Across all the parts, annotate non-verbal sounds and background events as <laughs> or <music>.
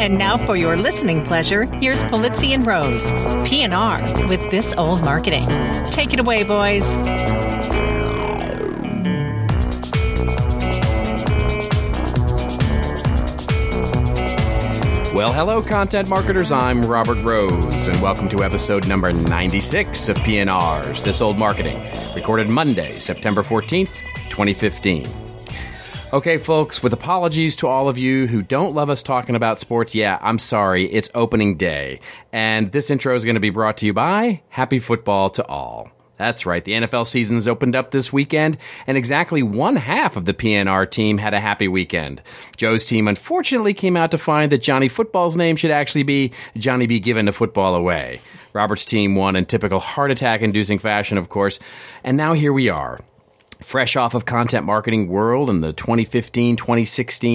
And now for your listening pleasure, here's Pulizzi and Rose, PNR with This Old Marketing. Take it away, boys. Well, hello, content marketers. I'm Robert Rose, and welcome to episode number 96 of PNR's This Old Marketing, recorded Monday, September 14th, 2015. Okay, folks, with apologies to all of you who don't love us talking about sports, yeah, I'm sorry, it's opening day. And this intro is going to be brought to you by Happy Football to All. That's right. The NFL season's opened up this weekend, and exactly one half of the PNR team had a happy weekend. Joe's team unfortunately came out to find that Johnny Football's name should actually be Johnny B. Given the football away. Robert's team won in typical heart attack inducing fashion, of course, and now here we are fresh off of content marketing world and the 2015-2016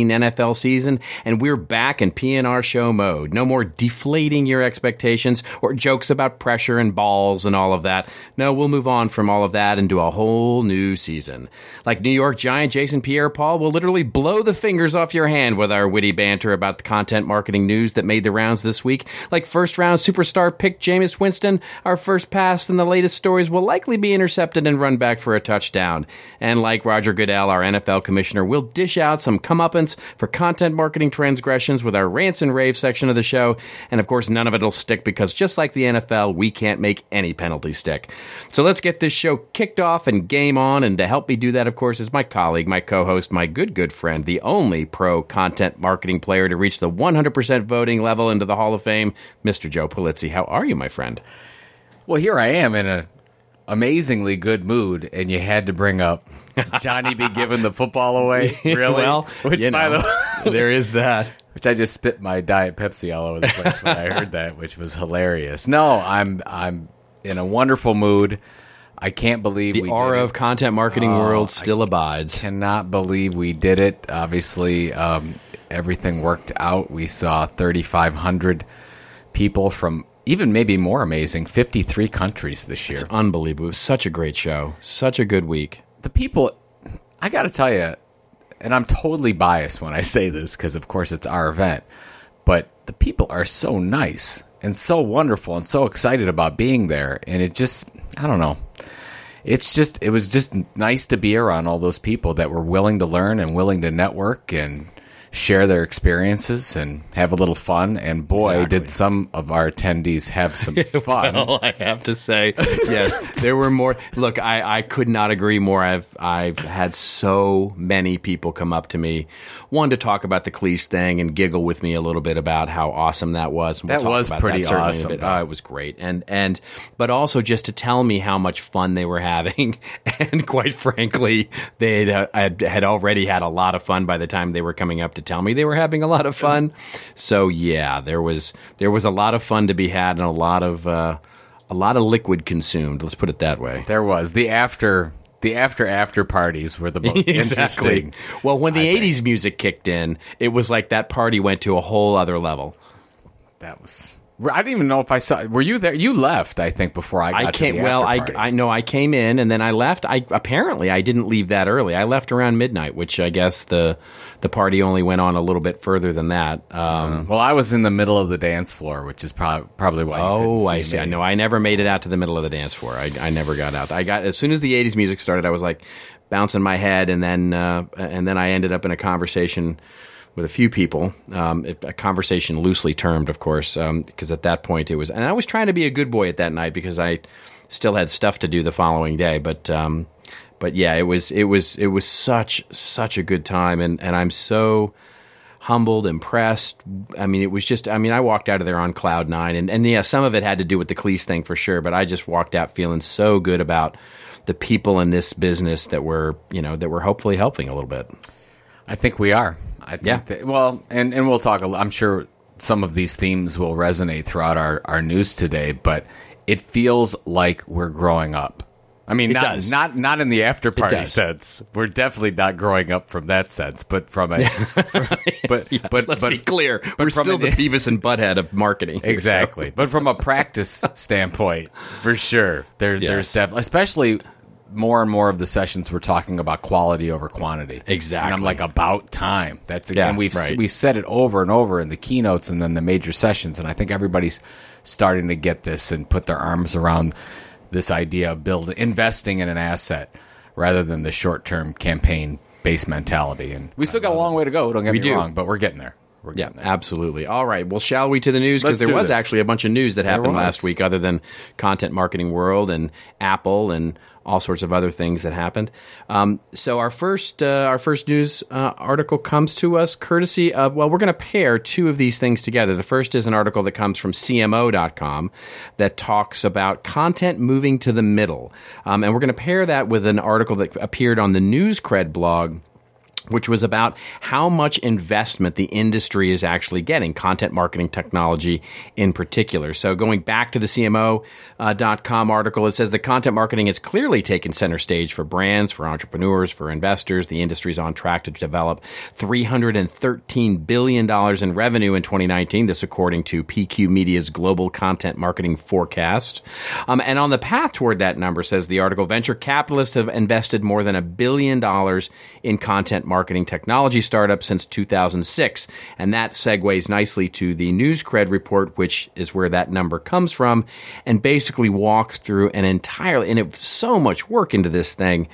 NFL season and we're back in PNR show mode. No more deflating your expectations or jokes about pressure and balls and all of that. No, we'll move on from all of that and do a whole new season. Like New York Giant Jason Pierre-Paul will literally blow the fingers off your hand with our witty banter about the content marketing news that made the rounds this week. Like first round superstar pick Jameis Winston, our first pass and the latest stories will likely be intercepted and run back for a touchdown. And like Roger Goodell, our NFL commissioner, we'll dish out some comeuppance for content marketing transgressions with our rants and rave section of the show. And of course, none of it'll stick because just like the NFL, we can't make any penalty stick. So let's get this show kicked off and game on. And to help me do that, of course, is my colleague, my co host, my good, good friend, the only pro content marketing player to reach the 100% voting level into the Hall of Fame, Mr. Joe Pulizzi. How are you, my friend? Well, here I am in a amazingly good mood, and you had to bring up Johnny be giving the football away. <laughs> Really? well, which by know, the <laughs> there is that. which I just spit my diet Pepsi all over the place when I heard that, which was hilarious. No, I'm I'm in a wonderful mood. I can't believe The we aura of content marketing Oh, world I still abides. Cannot believe we did it. Obviously, um, everything worked out. We saw 3,500 people from even maybe more amazing 53 countries this year. It's unbelievable. It was such a great show. Such a good week. the people i gotta tell you and i'm totally biased when i <laughs> say this because of course it's our event but the people are so nice and so wonderful and so excited about being there and it just i don't know it's just it was just nice to be around all those people that were willing to learn and willing to network and share their experiences and have a little fun and boy Exactly. did some of our attendees have some <laughs> fun Well, I have to say, yes, there were more. Look, I, I could not agree more. I've I've had so many people come up to me, one to talk about the Cleese thing and giggle with me a little bit about how awesome that was. And That was pretty a awesome, Oh, it was great, and and but also just to tell me how much fun they were having, <laughs> and quite frankly, they uh, had had already had a lot of fun by the time they were coming up to tell me they were having a lot of fun. So yeah, there was there was a lot of fun to be had and a lot of uh, a lot of liquid consumed. Let's put it that way. There was the after the after after parties were the most <laughs> interesting. Well, when the I think. '80s music kicked in, it was like that party went to a whole other level. That was. I didn't even know if I saw. Were you there? You left, I think, before I got I came. the Well, I. I know I came in and then I left. I apparently I didn't leave that early. I left around midnight, which I guess the the party only went on a little bit further than that. Um, well, I was in the middle of the dance floor, which is prob- probably why. Oh, I see. I know. I never made it out to the middle of the dance floor. I, I never got out. I got as soon as the '80s music started. I was like bouncing my head, and then uh, and then I ended up in a conversation with a few people. Um, a conversation loosely termed, of course, because at that point it was. And I was trying to be a good boy at that night because I still had stuff to do the following day. But um, but yeah, it was it was it was such such a good time, and and I'm so humbled, impressed. I mean, it was just, I mean, I walked out of there on cloud nine. And, and yeah, some of it had to do with the Cleese thing for sure, but I just walked out feeling so good about the people in this business that were, you know, that were hopefully helping a little bit. I think we are. I think Yeah. That, well, and and we'll talk. I'm sure some of these themes will resonate throughout our our news today, but it feels like we're growing up. I mean, not does. not not in the after party sense. We're definitely not growing up from that sense, but from a <laughs> <laughs> but but Let's but be clear. We're still an- the <laughs> Beavis and Butthead of marketing. Exactly. But from a practice standpoint, for sure, there, Yes. there's definitely, especially more and more of the sessions we're talking about quality over quantity. Exactly. And I'm like, about time. That's Yeah, and we've right. we said it over and over in the keynotes and then the major sessions, and I think everybody's starting to get this and put their arms around this idea of building investing in an asset rather than the short term campaign based mentality. And we still got a long way to go. Don't get We me do. wrong, but we're getting there. We're Yeah, there. absolutely. All right. Well, shall we to the news? Because there was this. actually a bunch of news that happened last week, other than Content Marketing World and Apple and all sorts of other things that happened. Um, so our first uh, our first news uh, article comes to us courtesy of well, we're going to pair two of these things together. The first is an article that comes from CMO.com that talks about content moving to the middle, um, and we're going to pair that with an article that appeared on the Newscred blog which was about how much investment the industry is actually getting, content marketing technology in particular. So, going back to the CMO.com article, it says the content marketing has clearly taken center stage for brands, for entrepreneurs, for investors. The industry is on track to develop $313 billion in revenue in 2019, this according to PQ Media's global content marketing forecast. Um, and on the path toward that number, says the article, venture capitalists have invested more than a billion dollars in content marketing technology startup since 2006. And that segues nicely to the NewsCred report, which is where that number comes from, and basically walks through an entirely, and it's so much work into this thing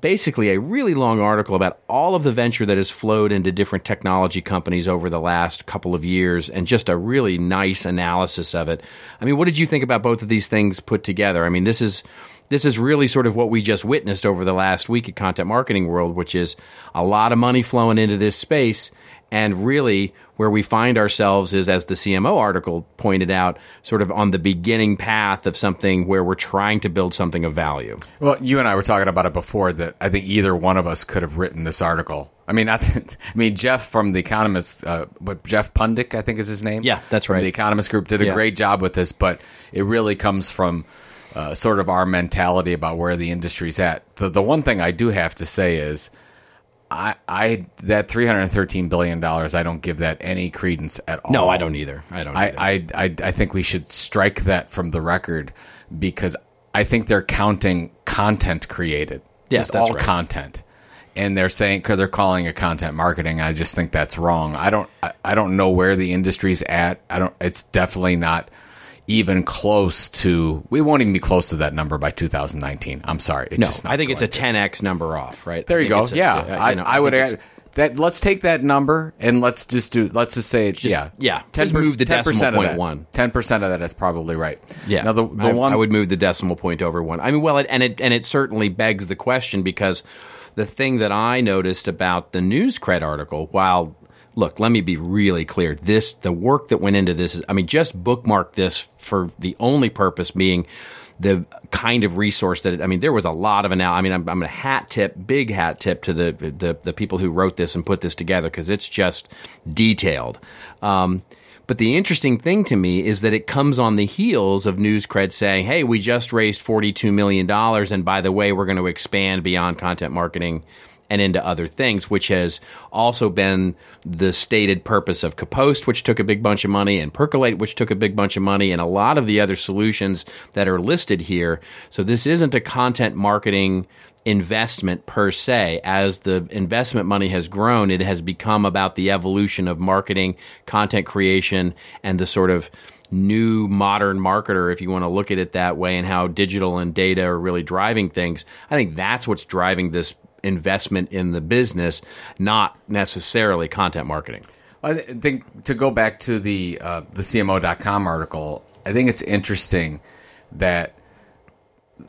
basically a really long article about all of the venture that has flowed into different technology companies over the last couple of years and just a really nice analysis of it. I mean, what did you think about both of these things put together? I mean, this is this is really sort of what we just witnessed over the last week at Content Marketing World, which is a lot of money flowing into this space and really, where we find ourselves is, as the CMO article pointed out, sort of on the beginning path of something where we're trying to build something of value. Well, you and I were talking about it before that I think either one of us could have written this article. I mean, I, <laughs> think, I mean Jeff from the Economist, uh, Jeff Pundyk, I think is his name. Yeah, that's right. The Economist Group did a Yeah. great job with this, but it really comes from uh, sort of our mentality about where the industry's at. The the one thing I do have to say is. I, I that three hundred thirteen billion dollars. I don't give that any credence at all. No, I don't either. I don't. either. I, I, I, I think we should strike that from the record because I think they're counting content created. Yeah, just all right. content. And they're saying because they're calling it content marketing. I just think that's wrong. I don't. I, I don't know where the industry's at. I don't. It's definitely not even close to. We won't even be close to that number by 2019. I'm sorry. It's no, just not I think it's a 10x number off. Right there I you go. a- yeah, uh, I, you know, I would think add that. Let's take that number and let's just do. Let's just say it. yeah, yeah, just move the decimal point one. Ten percent of that is probably right. Yeah. Now the the I, one I would move the decimal point over one. I mean, well, it, and it and it certainly begs the question because the thing that I noticed about the Newscred article, while look, let me be really clear, this the work that went into this is, I mean, just bookmark this for the only purpose being the kind of resource that it, I mean, there was a lot of anal. I mean, I'm, I'm a hat tip, big hat tip to the the, the people who wrote this and put this together because it's just detailed. Um, but the interesting thing to me is that it comes on the heels of Newscred saying, "Hey, we just raised forty-two million dollars, and by the way, we're going to expand beyond content marketing and into other things," which has also been the stated purpose of Kapost, which took a big bunch of money, and Percolate, which took a big bunch of money, and a lot of the other solutions that are listed here. So this isn't a content marketing investment per se. As the investment money has grown, it has become about the evolution of marketing, content creation, and the sort of new modern marketer, if you want to look at it that way, and how digital and data are really driving things. I think that's what's driving this investment in the business, not necessarily content marketing. I think to go back to the uh, the CMO.com article, I think it's interesting that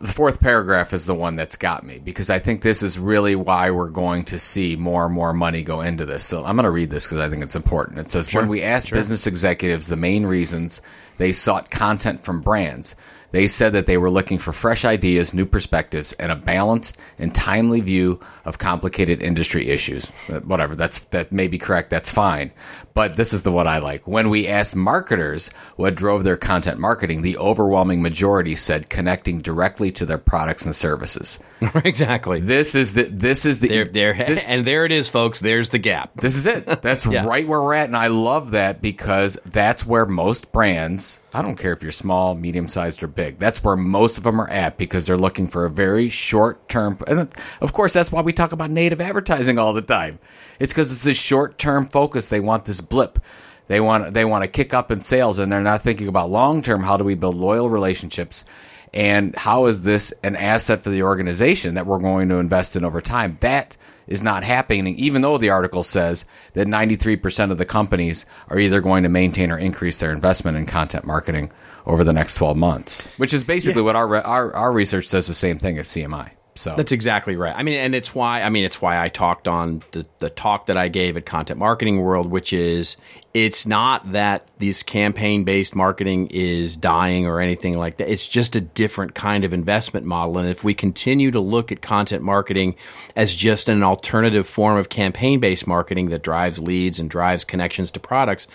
the fourth paragraph is the one that's got me because I think this is really why we're going to see more and more money go into this. So I'm going to read this because I think it's important. It says when we asked business executives the main reasons they sought content from brands, they said that they were looking for fresh ideas, new perspectives, and a balanced and timely view of complicated industry issues. Uh, Whatever, that's that may be correct. That's fine. But this is the one I like. When we asked marketers what drove their content marketing, the overwhelming majority said connecting directly to their products and services. <laughs> exactly. This is the this is the There, there, this, <laughs> and there it is, folks. There's the gap. this is it. That's <laughs> Yeah. right where we're at, and I love that because that's where most brands I don't care if you're small, medium sized, or big. That's where most of them are at because they're looking for a very short term. And of course, that's why we talk about native advertising all the time. It's because it's a short term focus. They want this blip. They want they want to kick up in sales, and they're not thinking about long term. How do we build loyal relationships? And how is this an asset for the organization that we're going to invest in over time? That is not happening, even though the article says that 93% of the companies are either going to maintain or increase their investment in content marketing over the next 12 months, which is basically yeah. what our, our, our research says the same thing at CMI. So that's exactly right. I mean, and it's why I mean it's why I talked on the the talk that I gave at Content Marketing World, which is it's not that this campaign based marketing is dying or anything like that. It's just a different kind of investment model. And if we continue to look at content marketing as just an alternative form of campaign based marketing that drives leads and drives connections to products,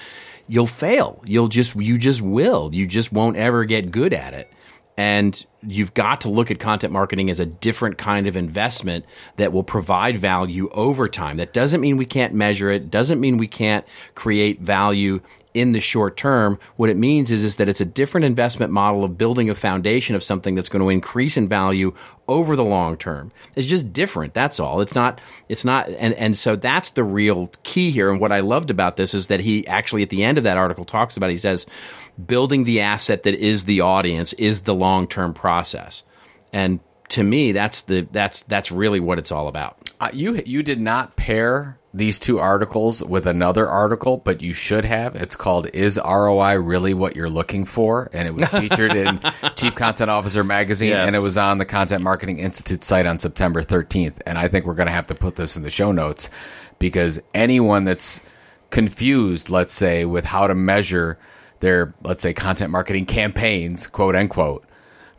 you'll fail. You'll just you just will. You just won't ever get good at it. And you've got to look at content marketing as a different kind of investment that will provide value over time. That doesn't mean we can't measure it, doesn't mean we can't create value in the short term. What it means is, is that it's a different investment model of building a foundation of something that's going to increase in value over the long term. It's just different. That's all. It's not, it's not, and, and so that's the real key here. And what I loved about this is that he actually at the end of that article talks about, he says, building the asset that is the audience is the long term process. And to me, that's the that's that's really what it's all about. Uh, you you did not pair these two articles with another article, but you should have. It's called "Is ROI Really What You're Looking For?" and it was featured in <laughs> Chief Content Officer magazine, yes. and it was on the Content Marketing Institute site on September 13th. And I think we're going to have to put this in the show notes because anyone that's confused, let's say, with how to measure their let's say content marketing campaigns, quote unquote,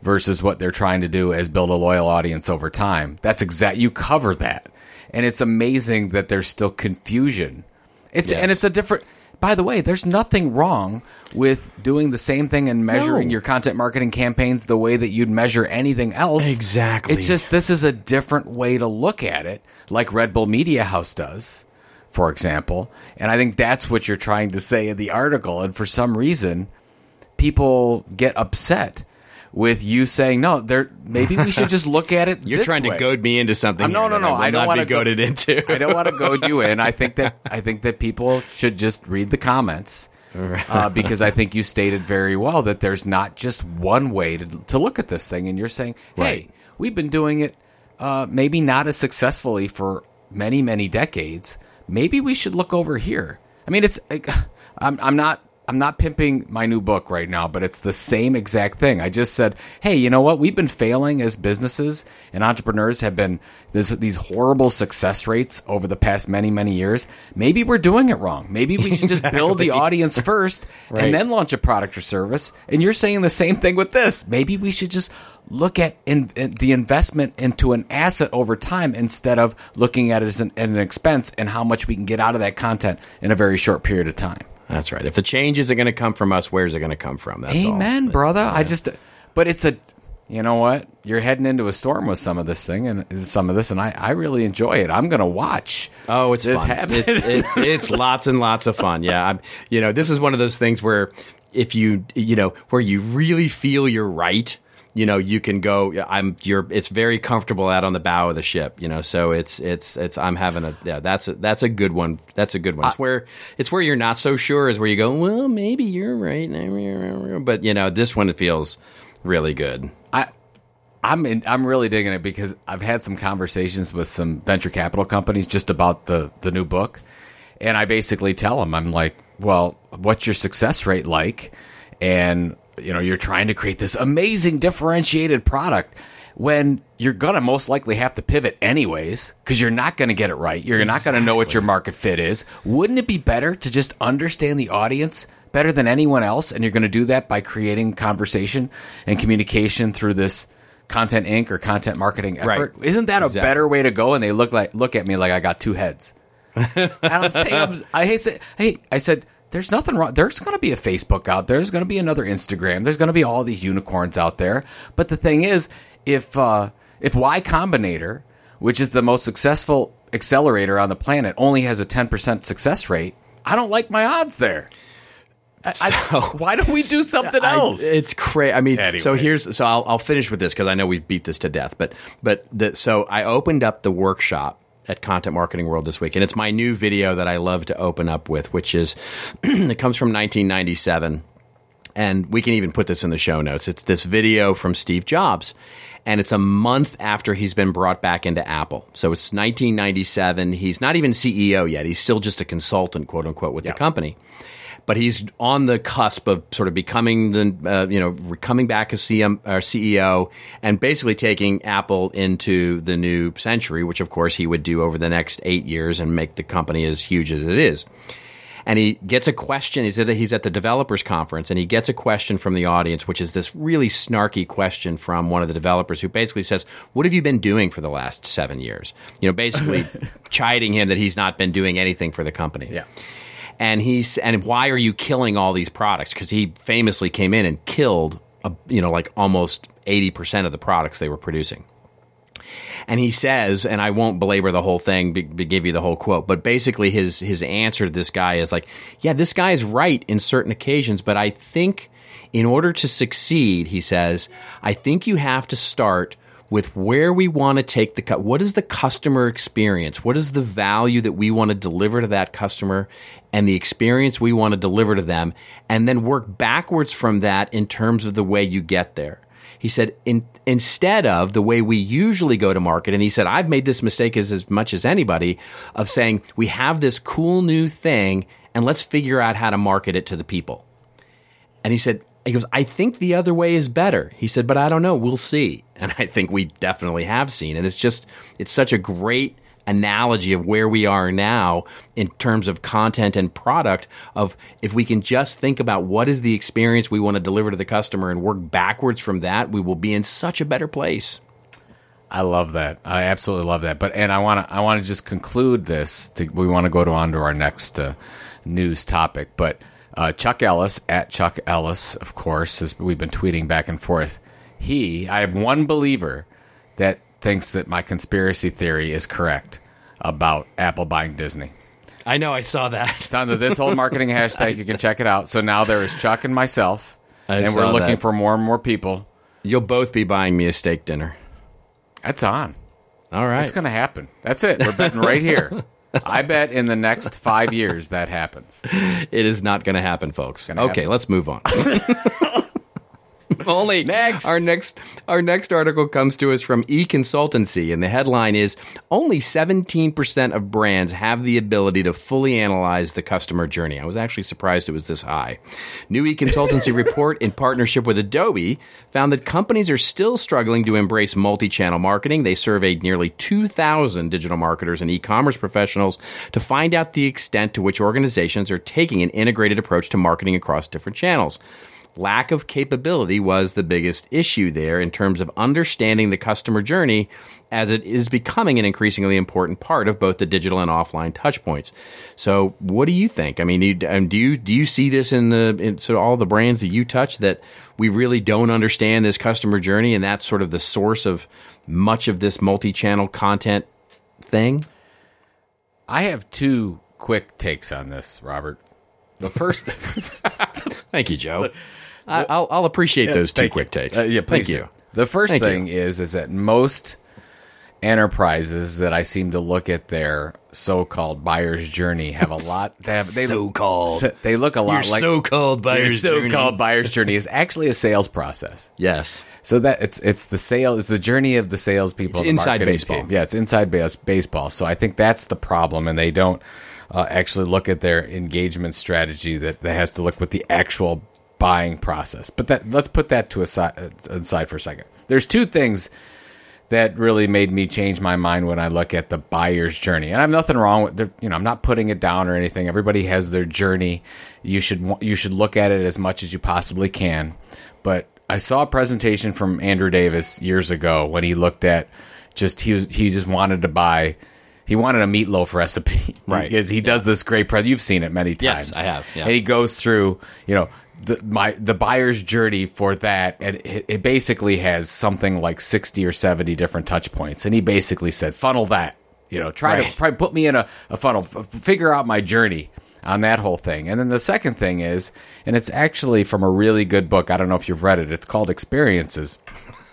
versus what they're trying to do is build a loyal audience over time. That's exact. You cover that, and it's amazing that there's still confusion. It's yes. and it's a different. By the way, there's nothing wrong with doing the same thing and measuring no. your content marketing campaigns the way that you'd measure anything else. Exactly. It's just this is a different way to look at it, like Red Bull Media House does, for example. And I think that's what you're trying to say in the article. And for some reason, people get upset with you saying no. There, maybe we should just look at it. <laughs> You're trying way. to goad me into something. no, no, no. I, I don't want to goaded go, into. <laughs> I don't want to <laughs> goad you in. I think that I think that people should just read the comments. uh, because I think you stated very well that there's not just one way to, to look at this thing, and you're saying, "Hey, right. we've been doing it, uh, maybe not as successfully for many, many decades. Maybe we should look over here." I mean, it's <sighs> I'm I'm not I'm not pimping my new book right now, but it's the same exact thing. I just said, hey, you know what? We've been failing as businesses and entrepreneurs have been this, these horrible success rates over the past many, many years. Maybe we're doing it wrong. Maybe we should just build the <laughs> audience first right. and then launch a product or service. And you're saying the same thing with this. Maybe we should just look at in, in the investment into an asset over time instead of looking at it as an, an expense and how much we can get out of that content in a very short period of time. That's right. If the change isn't going to come from us, where's it going to come from? That's Amen, all. brother. Yeah. I just, but it's a, you know what? You're heading into a storm with some of this thing and some of this, and I, I really enjoy it. I'm going to watch. Oh, it's this happen. It's, it's, <laughs> it's lots and lots of fun. Yeah, I'm. You know, this is one of those things where if you, you know, where you really feel you're right you know you can go i'm you're it's very comfortable out on the bow of the ship you know so it's it's it's i'm having a yeah that's a that's a good one. That's a good one. It's where it's where you're not so sure is where you go well maybe you're right. But you know this one feels really good. I I'm in, I'm really digging it because I've had some conversations with some venture capital companies just about the the new book, and I basically tell them I'm like, well, what's your success rate like, and you know you're trying to create this amazing differentiated product when you're going to most likely have to pivot anyways because you're not going to get it right. You're exactly. not going to know what your market fit is. Wouldn't it be better to just understand the audience better than anyone else? And you're going to do that by creating conversation and communication through this content inc or content marketing effort. Right. Isn't that exactly. a better way to go? And they look like look at me like I got two heads. <laughs> and I'm saying, I'm, I say, hey, I said, there's nothing wrong. There's going to be a Facebook out there. There's going to be another Instagram. There's going to be all these unicorns out there. But the thing is, if uh, if Y Combinator, which is the most successful accelerator on the planet, only has a 10% success rate, I don't like my odds there. I, I, why don't we do <laughs> something I- else? it's crazy. I mean, so here's so I'll, I'll finish with this because I know we've beat this to death. But but the, so I opened up the workshop at Content Marketing World this week, and it's my new video that I love to open up with, which is <clears throat> it comes from 1997 and we can even put this in the show notes. It's this video from Steve Jobs, and it's a month after he's been brought back into Apple. So it's 1997. He's not even CEO yet. He's still just a consultant, quote unquote, with the company. But he's on the cusp of sort of becoming the, uh, you know, coming back as CM, or CEO and basically taking Apple into the new century, which of course he would do over the next eight years and make the company as huge as it is and he gets a question. He's at, the, he's at the developers conference, and he gets a question from the audience, which is this really snarky question from one of the developers, who basically says, "What have you been doing for the last seven years?" You know, basically <laughs> chiding him that he's not been doing anything for the company. Yeah. And he's and why are you killing all these products? Because he famously came in and killed, a, you know, like almost eighty percent of the products they were producing. And he says, and I won't belabor the whole thing, be, be- give you the whole quote, but basically his his answer to this guy is like, yeah, this guy is right in certain occasions, but I think in order to succeed, he says, I think you have to start with where we want to take the cut. what is the customer experience what is the value that we want to deliver to that customer and the experience we want to deliver to them and then work backwards from that in terms of the way you get there he said, in, instead of the way we usually go to market, and he said, I've made this mistake as, as much as anybody of saying, we have this cool new thing, and let's figure out how to market it to the people. And he said, he goes, I think the other way is better. He said, but I don't know. We'll see. <laughs> And I think we definitely have seen. And it's just, it's such a great analogy of where we are now in terms of content and product of if we can just think about what is the experience we want to deliver to the customer and work backwards from that, we will be in such a better place. I love that. I absolutely love that. But and I want to I want to just conclude this. To, we want to go to on to our next uh, news topic. But uh, Chuck Ellis at Chuck Ellis, of course, as we've been tweeting back and forth. He, I have one believer that thinks that my conspiracy theory is correct about Apple buying Disney. I know, I saw that. It's on the this old marketing <laughs> hashtag. You can check it out. So now there is Chuck and myself, I and we're looking that. for more and more people. You'll both be buying me a steak dinner. That's on. All right. It's going to happen. That's it. We're betting right here. <laughs> I bet in the next five years that happens. It is not going to happen, folks. Okay, happen. let's move on. <laughs> <laughs> Only Next. Our next our next article comes to us from E Consultancy, and the headline is Only 17% of brands have the ability to fully analyze the customer journey. I was actually surprised it was this high. New E Consultancy <laughs> report in partnership with Adobe found that companies are still struggling to embrace multi-channel marketing. They surveyed nearly 2,000 digital marketers and e-commerce professionals to find out the extent to which organizations are taking an integrated approach to marketing across different channels lack of capability was the biggest issue there in terms of understanding the customer journey as it is becoming an increasingly important part of both the digital and offline touchpoints. So, what do you think? I mean, um, do you do you see this in the in so all the brands that you touch that we really don't understand this customer journey and that's sort of the source of much of this multi-channel content thing? I have two quick takes on this, Robert. The first, <laughs> Thank you, Joe. I, I'll, I'll appreciate those two quick takes. Uh, yeah, please Thank do. you. The first Thank thing you. is is that most enterprises that I seem to look at their so-called buyer's journey have a <laughs> lot. They have they, So-called. They look a lot Your like so-called buyer's journey. so-called buyer's journey is actually a sales process. Yes. So that it's it's the sale it's the journey of the salespeople. It's the inside baseball. team. Yeah, it's inside base, baseball. So I think that's the problem, and they don't uh, actually look at their engagement strategy that, that has to look with the actual buying process. But that let's put that to aside, uh, aside for a second. There's two things that really made me change my mind when I look at the buyer's journey. And I have nothing wrong with you know, I'm not putting it down or anything. Everybody has their journey. You should you should look at it as much as you possibly can. But I saw a presentation from Andrew Davis years ago when he looked at just he was he just wanted to buy he wanted a meatloaf recipe. <laughs> Right. Because he does this great pre you've seen it many times. Yes. I have, yeah. And he goes through, you know, the my the buyer's journey for that and it, it basically has something like 60 or 70 different touch points and he basically said funnel that you know try Right. to try put me in a, a funnel f- figure out my journey on that whole thing. And then the second thing is, and it's actually from a really good book. I don't know if you've read it. It's called Experiences.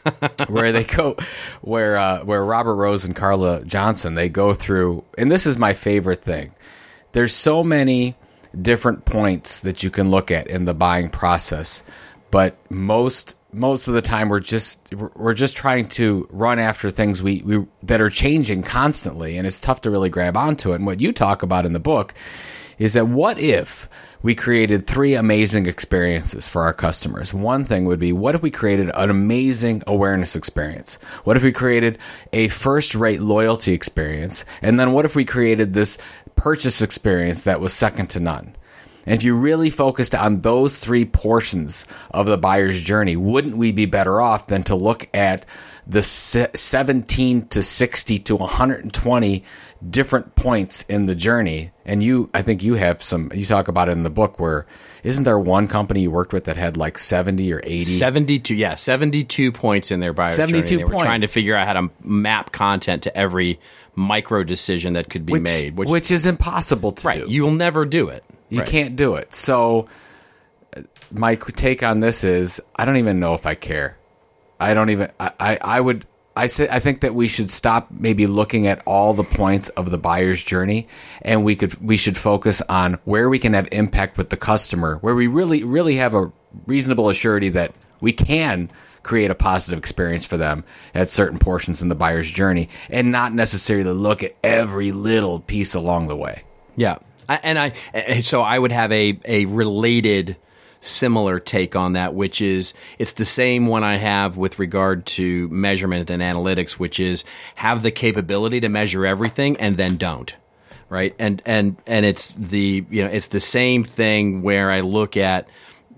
<laughs> where they go, where uh, where Robert Rose and Carla Johnson they go through, and this is my favorite thing. There's so many different points that you can look at in the buying process, but most most of the time we're just we're just trying to run after things we, we that are changing constantly, and it's tough to really grab onto it. And what you talk about in the book is that what if we created three amazing experiences for our customers. One thing would be what if we created an amazing awareness experience? What if we created a first rate loyalty experience? And then what if we created this purchase experience that was second to none? And if you really focused on those three portions of the buyer's journey, wouldn't we be better off than to look at the 17 to 60 to 120 different points in the journey? And you, I think you have some, you talk about it in the book where isn't there one company you worked with that had like 70 or 80? 72, yeah, 72 points in their buyer's 72 journey. They were points. trying to figure out how to map content to every micro decision that could be which, made. Which, which, is impossible to right, do. you will never do it. You Right. can't do it. So my take on this is I don't even know if I care. I don't even I, I, I would I say I think that we should stop maybe looking at all the points of the buyer's journey and we could we should focus on where we can have impact with the customer, where we really really have a reasonable assurity that we can create a positive experience for them at certain portions in the buyer's journey and not necessarily look at every little piece along the way. Yeah, I, and I eh, so I would have a a related similar take on that, which is it's the same one I have with regard to measurement and analytics, which is have the capability to measure everything and then don't. Right. And and and it's the you know, it's the same thing where I look at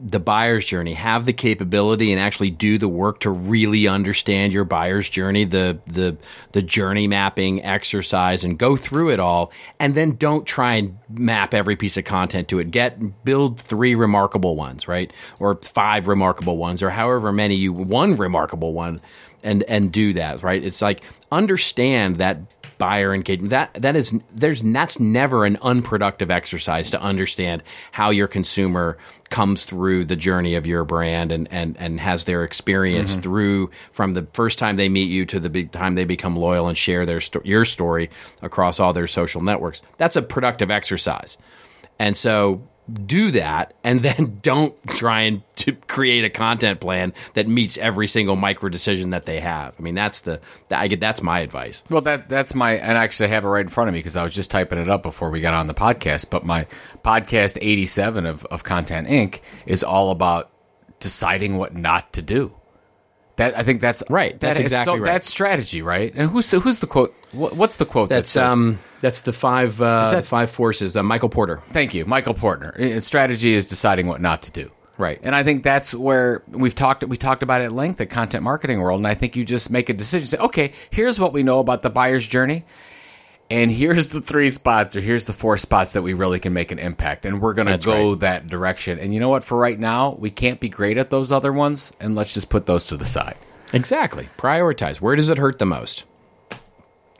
the buyer's journey, have the capability and actually do the work to really understand your buyer's journey, the the the journey mapping exercise and go through it all and then don't try and map every piece of content to it. Get build 3 remarkable ones, right? Or 5 remarkable ones or however many you one remarkable one and and do that, right? It's like understand that buyer engagement that that is there's that's never an unproductive exercise to understand how your consumer comes through the journey of your brand and and and has their experience mm-hmm. through from the first time they meet you to the big time they become loyal and share their sto- your story across all their social networks. That's a productive exercise. And so do that and then <laughs> don't try and to create a content plan that meets every single micro decision that they have. I mean, that's the, I get, that's my advice. Well, that that's my, and actually I have it right in front of me because I was just typing it up before we got on the podcast. But my podcast 87 of, of Content Inc. is all about deciding what not to do. That I think that's Right, that's that is exactly so, right. That's strategy, right? And who's the, who's the quote? What, what's the quote? That's, that says, um, that's the five, uh, that- five forces. Uh, Michael Porter. Thank you, Michael Porter. Uh, Strategy is deciding what not to do. Right. And I think that's where we've talked we talked about it at length at content marketing world and I think you just make a decision say okay, here's what we know about the buyer's journey and here's the three spots or here's the four spots that we really can make an impact and we're going to go right. that direction. And you know what for right now, we can't be great at those other ones and let's just put those to the side. Exactly. Prioritize. Where does it hurt the most?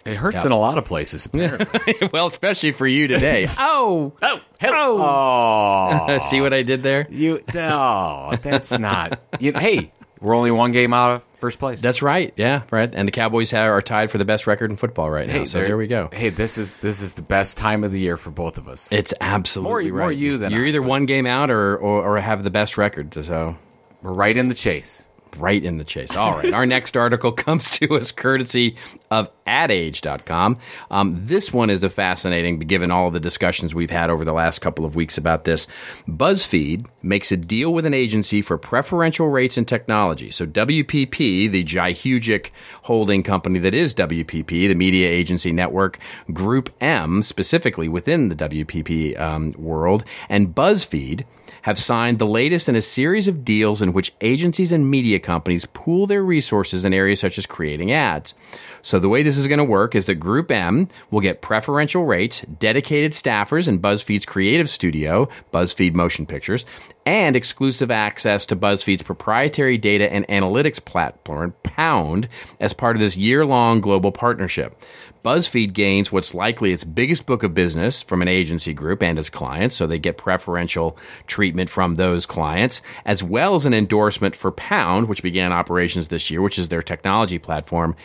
It hurts in a lot of places. <laughs> well, especially for you today. <laughs> oh, oh, hell. Oh. <laughs> see what I did there? You no, that's not. You, hey, we're only one game out of first place. That's right. Yeah, right. And the Cowboys have, are tied for the best record in football right now. So there- here we go. Hey, this is this is the best time of the year for both of us. It's absolutely More- right. more you than You're I, either but- one game out or, or or have the best record. So We're right in the chase. Right in the chase. All right. Our next article comes to us courtesy of adage.com. Um, this one is a fascinating, given all the discussions we've had over the last couple of weeks about this. BuzzFeed makes a deal with an agency for preferential rates in technology. So WPP, the Jihugic holding company that is WPP, the media agency network, Group M, specifically within the WPP um, world, and BuzzFeed have signed the latest in a series of deals in which agencies and media companies pool their resources in areas such as creating ads. So the way this is going to work is that GroupM will get preferential rates, dedicated staffers in BuzzFeed's creative studio, BuzzFeed Motion Pictures, and exclusive access to BuzzFeed's proprietary data and analytics platform, Pound, as part of this year long global partnership. BuzzFeed gains what's likely its biggest book of business from an agency group and its clients, so they get preferential treatment from those clients, as well as an endorsement for Pound, which began operations this year, which is their technology platform.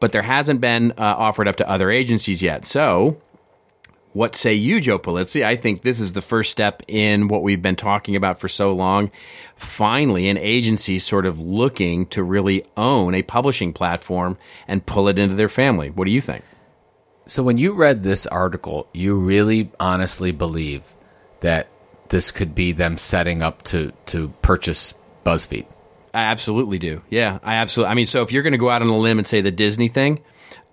But there hasn't been uh, offered up to other agencies yet. So, what say you, Joe Pulizzi? I think this is the first step in what we've been talking about for so long. Finally, an agency sort of looking to really own a publishing platform and pull it into their family. What do you think? So when you read this article, you really honestly believe that this could be them setting up to to purchase BuzzFeed. I absolutely do. Yeah, I absolutely. I mean, so if you're going to go out on a limb and say the Disney thing,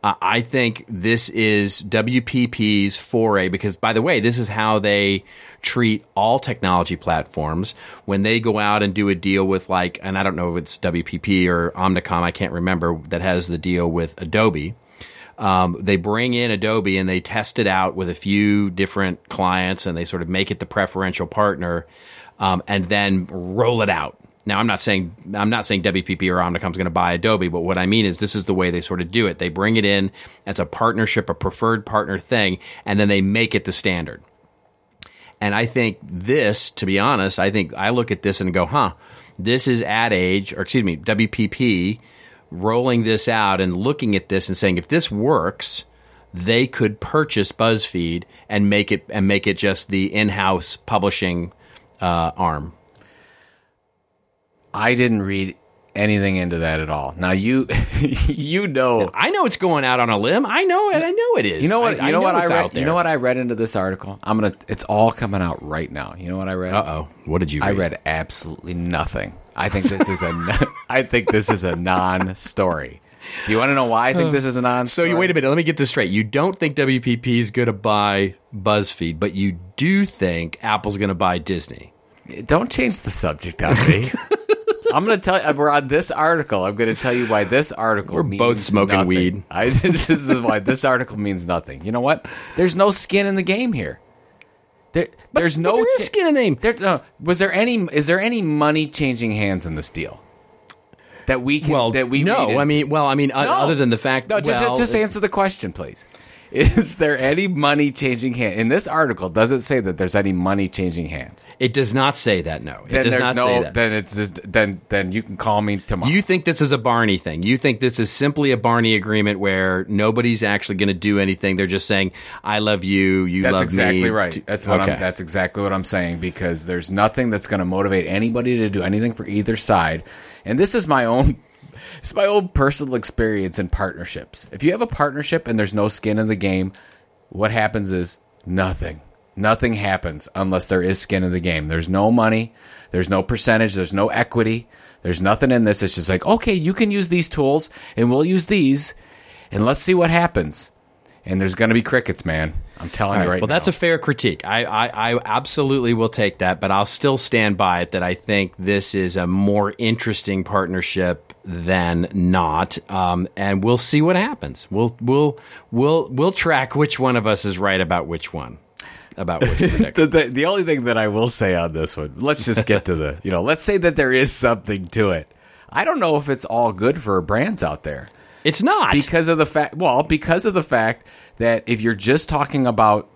uh, I think this is WPP's foray because, by the way, this is how they treat all technology platforms when they go out and do a deal with like, and I don't know if it's WPP or Omnicom, I can't remember that has the deal with Adobe um, they bring in Adobe and they test it out with a few different clients and they sort of make it the preferential partner um, and then roll it out. Now, I'm not saying I'm not saying WPP or Omnicom is going to buy Adobe, but what I mean is this is the way they sort of do it. They bring it in as a partnership, a preferred partner thing, and then they make it the standard. And I think this, to be honest, I think I look at this and go, huh, this is Ad Age, or excuse me, WPP rolling this out and looking at this and saying if this works, they could purchase BuzzFeed and make it and make it just the in-house publishing uh, arm. I didn't read anything into that at all. Now you <laughs> you know I know it's going out on a limb. I know it. I know it is. You know what? I, you know, know what I read. You know what I read into this article. I'm gonna. It's all coming out right now. You know what I read? Uh oh. What did you? Read? I read absolutely nothing. I think this is a. <laughs> I think this is a non-story. Do you want to know why I think this is a non? Story? So you wait a minute. Let me get this straight. You don't think WPP is going to buy BuzzFeed, but you do think Apple's going to buy Disney. Don't change the subject on me. <laughs> I'm going to tell you. We're on this article. I'm going to tell you why this article. We're both smoking nothing. weed. I, <laughs> this is why this article means nothing. You know what? There's no skin in the game here. There, but, there's no there is skin in the game. There, no, was there any? Is there any money changing hands in this deal? That we can. Well, that we no. I mean, well, I mean, no. other than the fact. No, just well, just answer the question, please. Is there any money changing hand in this article? Does it say that there's any money changing hands? It does not say that. No, it then does not no, say that. Then it's just, then then you can call me tomorrow. You think this is a Barney thing? You think this is simply a Barney agreement where nobody's actually going to do anything? They're just saying, "I love you, you that's love exactly me." right. That's what okay. I'm. That's exactly what I'm saying because there's nothing that's going to motivate anybody to do anything for either side. And this is my own it's my own personal experience in partnerships. If you have a partnership and there's no skin in the game, what happens is nothing. Nothing happens unless there is skin in the game. There's no money, there's no percentage, there's no equity, there's nothing in this. It's just like, okay, you can use these tools and we'll use these and let's see what happens. And there's going to be crickets, man. I'm telling right. you right now. well, now. that's a fair critique. I, I, I, absolutely will take that, but I'll still stand by it that I think this is a more interesting partnership than not, um, and we'll see what happens. We'll we'll we'll we'll track which one of us is right about which one. About which <laughs> the, the, the only thing that I will say on this one, let's just get to the you know, let's say that there is something to it. I don't know if it's all good for brands out there. It's not because of the fact. Well, because of the fact that if you're just talking about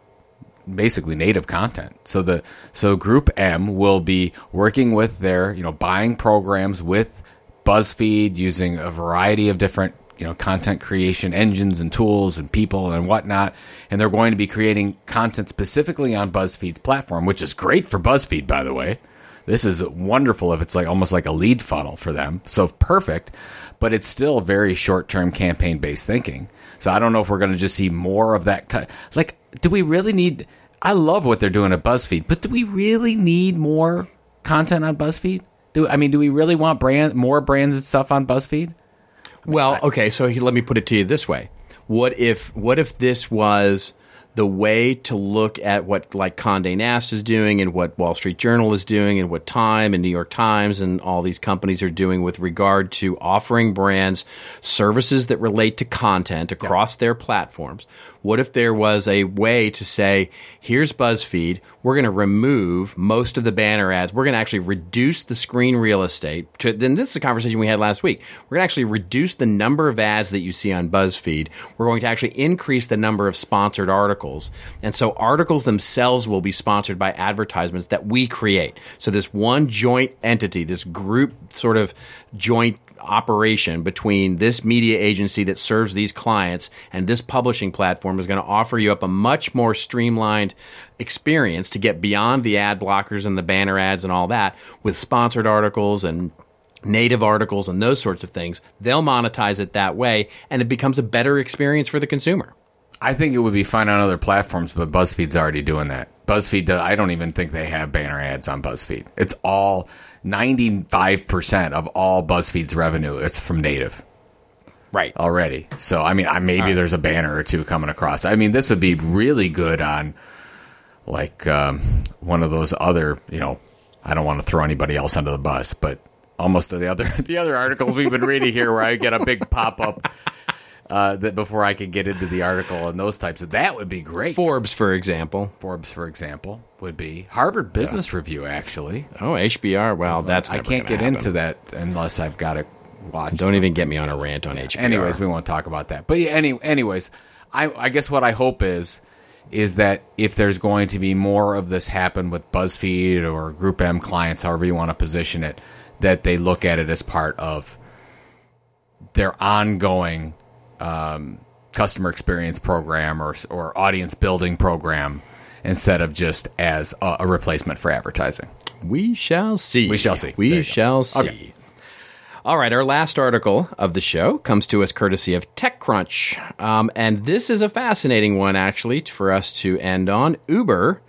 basically native content, so the so Group M will be working with their you know buying programs with BuzzFeed using a variety of different you know content creation engines and tools and people and whatnot, and they're going to be creating content specifically on BuzzFeed's platform, which is great for BuzzFeed, by the way. This is wonderful if it's like almost like a lead funnel for them. So perfect but it's still very short term campaign based thinking. So I don't know if we're going to just see more of that. Like, do we really need? I love what they're doing at BuzzFeed, but do we really need more content on BuzzFeed? Do I mean, do we really want brand more brands and stuff on BuzzFeed? Well, okay, so let me put it to you this way: What if what if this was the way to look at what like Condé Nast is doing and what Wall Street Journal is doing and what Time and New York Times and all these companies are doing with regard to offering brands services that relate to content across yeah. their platforms. What if there was a way to say, here's BuzzFeed, we're going to remove most of the banner ads. We're going to actually reduce the screen real estate. To, then this is a conversation we had last week. We're going to actually reduce the number of ads that you see on BuzzFeed. We're going to actually increase the number of sponsored articles. And so articles themselves will be sponsored by advertisements that we create. So this one joint entity, this group sort of joint operation between this media agency that serves these clients and this publishing platform is going to offer you up a much more streamlined experience to get beyond the ad blockers and the banner ads and all that with sponsored articles and native articles and those sorts of things. They'll monetize it that way and it becomes a better experience for the consumer. I think it would be fine on other platforms, but BuzzFeed's already doing that. BuzzFeed, does, I don't even think they have banner ads on BuzzFeed. It's all 95% of all BuzzFeed's revenue is from native Right. already. So, I mean, I, maybe there's a banner or two coming across. I mean, this would be really good on like um, one of those other, you know, I don't want to throw anybody else under the bus, but almost the other <laughs> the other articles we've been reading here where I get a big pop up uh, that before I could get into the article and those types of that would be great. Forbes, for example. Forbes, for example, would be Harvard Business Review. Actually, Oh, HBR. Well, that's I can't get happen. into that unless I've got to watch. Don't even get me on a rant on HBR. Anyways, we won't talk about that. But yeah, any, anyways, I, I guess what I hope is is that if there's going to be more of this happen with BuzzFeed or GroupM clients, however you want to position it, that they look at it as part of their ongoing um, customer experience program or or audience building program instead of just as a, a replacement for advertising. We shall see. We shall see. We you go. shall see. Okay. All right, our last article of the show comes to us courtesy of TechCrunch. Um, and this is a fascinating one, actually, for us to end on. Uber,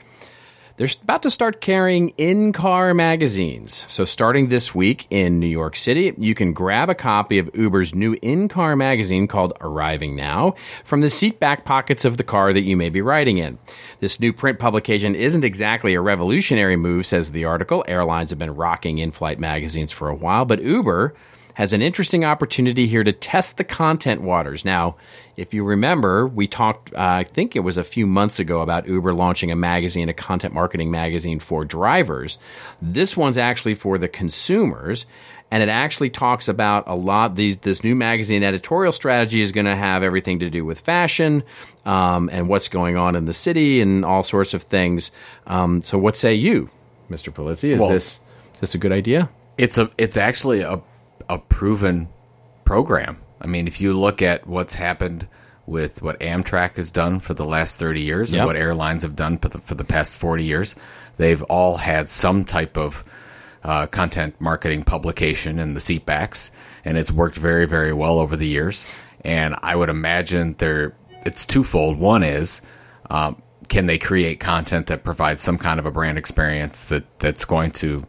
they're about to start carrying in car magazines. So, starting this week in New York City, you can grab a copy of Uber's new in car magazine called Arriving Now from the seat back pockets of the car that you may be riding in. This new print publication isn't exactly a revolutionary move, says the article. Airlines have been rocking in flight magazines for a while, but Uber has an interesting opportunity here to test the content waters. Now, if you remember, we talked, uh, I think it was a few months ago, about Uber launching a magazine, a content marketing magazine for drivers. This one's actually for the consumers. And it actually talks about a lot. These this new magazine editorial strategy is going to have everything to do with fashion um, and what's going on in the city and all sorts of things. Um, so, what say you, Mr. Pulizzi? Is Well- this is this a good idea? it's a it's actually a a proven program. I mean, if you look at what's happened with what Amtrak has done for the last 30 years Yep. and what airlines have done for the, for the past 40 years, they've all had some type of uh, content marketing publication in the seatbacks, and it's worked very, very well over the years. And I would imagine there it's twofold. One is um, can they create content that provides some kind of a brand experience that that's going to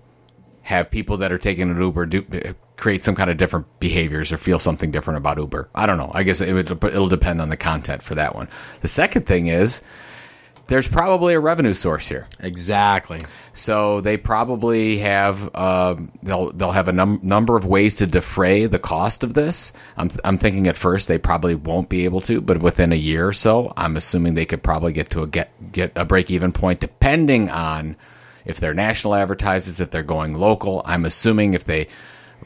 have people that are taking an Uber do create some kind of different behaviors or feel something different about Uber. I don't know. I guess it would, it'll depend on the content for that one. The second thing is there's probably a revenue source here. Exactly. So they probably have um, they'll they'll have a num- number of ways to defray the cost of this. I'm I'm thinking at first they probably won't be able to, but within a year or so, I'm assuming they could probably get to a get get a break even point, depending on if they're national advertisers, if they're going local. I'm assuming if they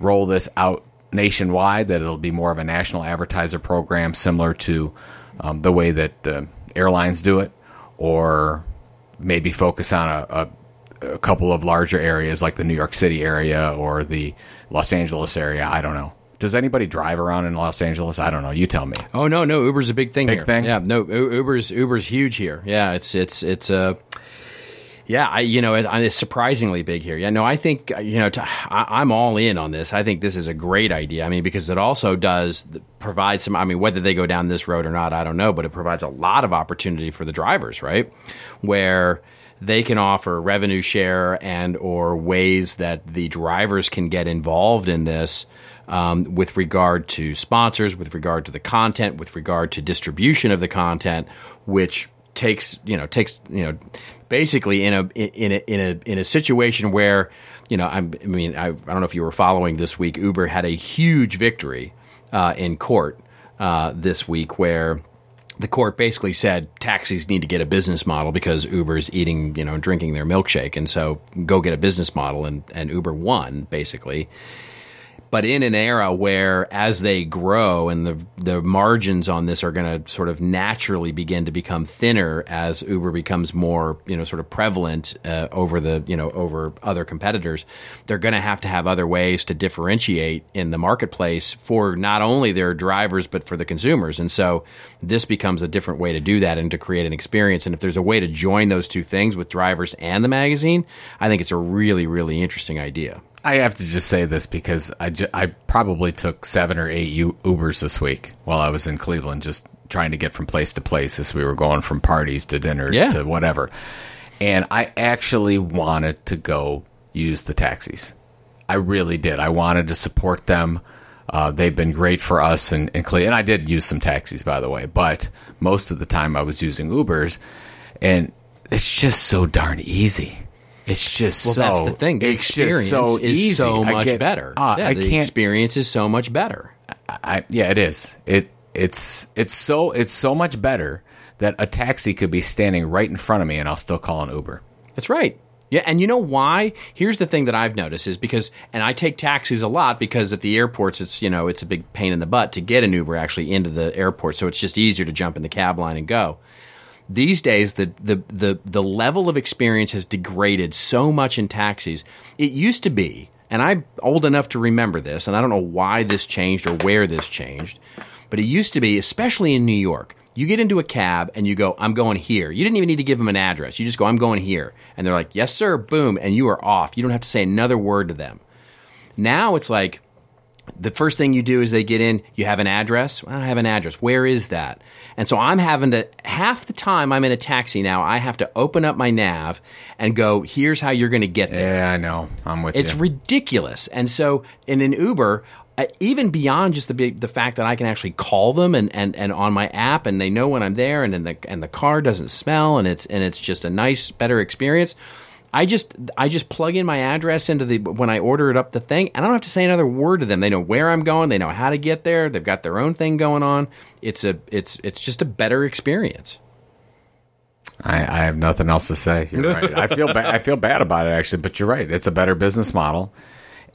roll this out nationwide, that it'll be more of a national advertiser program, similar to um, the way that uh, airlines do it, or maybe focus on a, a, a couple of larger areas like the New York City area or the Los Angeles area. I don't know. Does anybody drive around in Los Angeles? I don't know. You tell me. Oh no, no, Uber's a big thing Big here. thing? Yeah, no, U- Uber's Uber's huge here. Yeah, it's it's it's uh yeah, I you know it, it's surprisingly big here. Yeah, no, I think uh, you know to, I, I'm all in on this. I think this is a great idea. I mean, because it also does provide some. I mean, whether they go down this road or not, I don't know, but it provides a lot of opportunity for the drivers, right? Where they can offer revenue share and or ways that the drivers can get involved in this um, with regard to sponsors, with regard to the content, with regard to distribution of the content, which takes you know takes you know basically in a in a in a in a situation where you know I'm, I mean I, I don't know if you were following this week Uber had a huge victory uh, in court uh, this week where the court basically said taxis need to get a business model because Uber's eating, you know, drinking their milkshake, and so go get a business model, and and Uber won basically but in an era where as they grow and the the margins on this are going to sort of naturally begin to become thinner as Uber becomes more you know sort of prevalent uh, over the you know over other competitors they're going to have to have other ways to differentiate in the marketplace for not only their drivers but for the consumers. And so this becomes a different way to do that and to create an experience. And if there's a way to join those two things with drivers and the magazine I think it's a really really interesting idea I have to just say this because I, ju- I probably took seven or eight U- Ubers this week while I was in Cleveland, just trying to get from place to place as we were going from parties to dinners Yeah. to whatever. And I actually wanted to go use the taxis. I really did. I wanted to support them. Uh, they've been great for us in, in Cleveland. And I did use some taxis, by the way, but most of the time I was using Ubers. And it's just so darn easy. It's just Well, so. that's the thing. The it's just experience so is easy. so I much get- better. uh, yeah, I the can't. experience is so much better. I, yeah, it is. It it's it's so it's so much better that a taxi could be standing right in front of me and I'll still call an Uber. That's right. Yeah, and you know why? Here's the thing that I've noticed is because, and I take taxis a lot because at the airports, it's you know it's a big pain in the butt to get an Uber actually into the airport, so it's just easier to jump in the cab line and go. These days, the, the the the level of experience has degraded so much in taxis. It used to be, and I'm old enough to remember this, and I don't know why this changed or where this changed, but it used to be, especially in New York, you get into a cab and you go, I'm going here. You didn't even need to give them an address. You just go, I'm going here. And they're like, yes, sir, boom, and you are off. You don't have to say another word to them. Now it's like, the first thing you do is they get in, you have an address. Well, I have an address. Where is that? And so I'm having to, half the time I'm in a taxi now, I have to open up my nav and go, here's how you're going to get there. Yeah, I know. I'm with It's you. It's ridiculous. And so in an Uber, uh, even beyond just the the fact that I can actually call them and, and, and on my app and they know when I'm there and then the and the car doesn't smell and it's and it's just a nice better experience. I just I just plug in my address into the when I order it up the thing and I don't have to say another word to them. They know where I'm going, they know how to get there. They've got their own thing going on. It's a it's it's just a better experience. I, I have nothing else to say. You're right. I feel bad. I feel bad about it actually, but you're right. It's a better business model,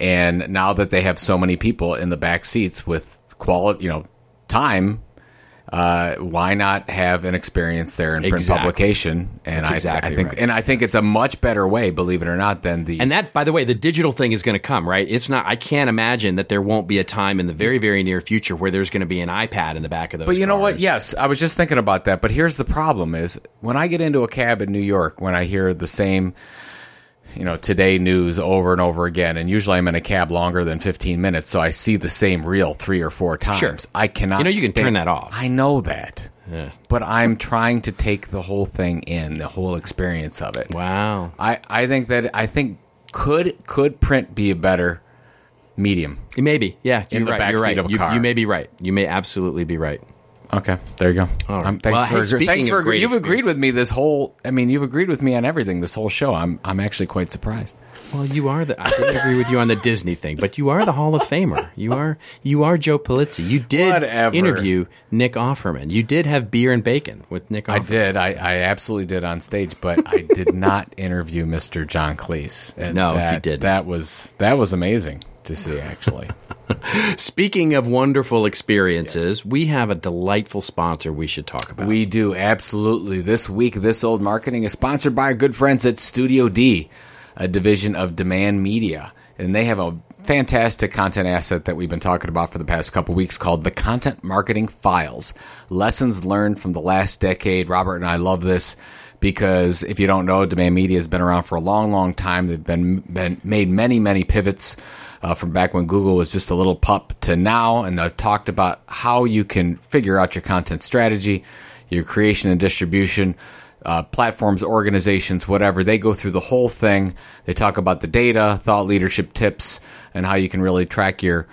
and now that they have so many people in the back seats with quality, you know, time. Uh, why not have an experience there in print Exactly. publication? And I, exactly I think, right. and I think it's a much better way, believe it or not, than the And that, by the way, the digital thing is going to come, right? It's not. I can't imagine that there won't be a time in the very, very near future where there's going to be an iPad in the back of those. But you know what? Yes, I was just thinking about that. But here's the problem: is when I get into a cab in New York, when I hear the same, you know, today news over and over again, and usually I'm in a cab longer than 15 minutes, so I see the same reel three or four times. Sure. I cannot. You know you can stay- turn that off. I know that. Yeah. But I'm trying to take the whole thing in, the whole experience of it. Wow. I, I think that I think could could print be a better medium? Maybe. Yeah. In You're the right. back You're seat right. of a you, car. you may be right. You may absolutely be right. Okay, there you go. Right. Um, thanks Well, hey, for speaking thanks for you've agreed with me this whole. I mean, you've agreed with me on everything this whole show. I'm I'm actually quite surprised. Well, you are the. I didn't agree with you on the Disney thing, but you are the Hall of Famer. You are. You are Joe Pulizzi. You did Whatever. interview Nick Offerman. You did have beer and bacon with Nick. Offerman. I did. I, I absolutely did on stage, but I did not interview Mr. John Cleese. And No, you that, didn't. That was that was amazing to see. Actually, <laughs> Speaking of wonderful experiences, we have a delightful sponsor we should talk about. we do absolutely. This week, this old marketing is sponsored by our good friends at Studio D, a division of Demand Media, and they have a fantastic content asset that we've been talking about for the past couple weeks called the Content Marketing Files. Lessons learned from the last decade. Robert and I love this because if you don't know, Demand Media has been around for a long, long time. They've been, been made many, many pivots uh, from back when Google was just a little pup to now, and they've talked about how you can figure out your content strategy, your creation and distribution. Uh, platforms, organizations, whatever, they go through the whole thing. They talk about the data, thought leadership tips, and how you can really track your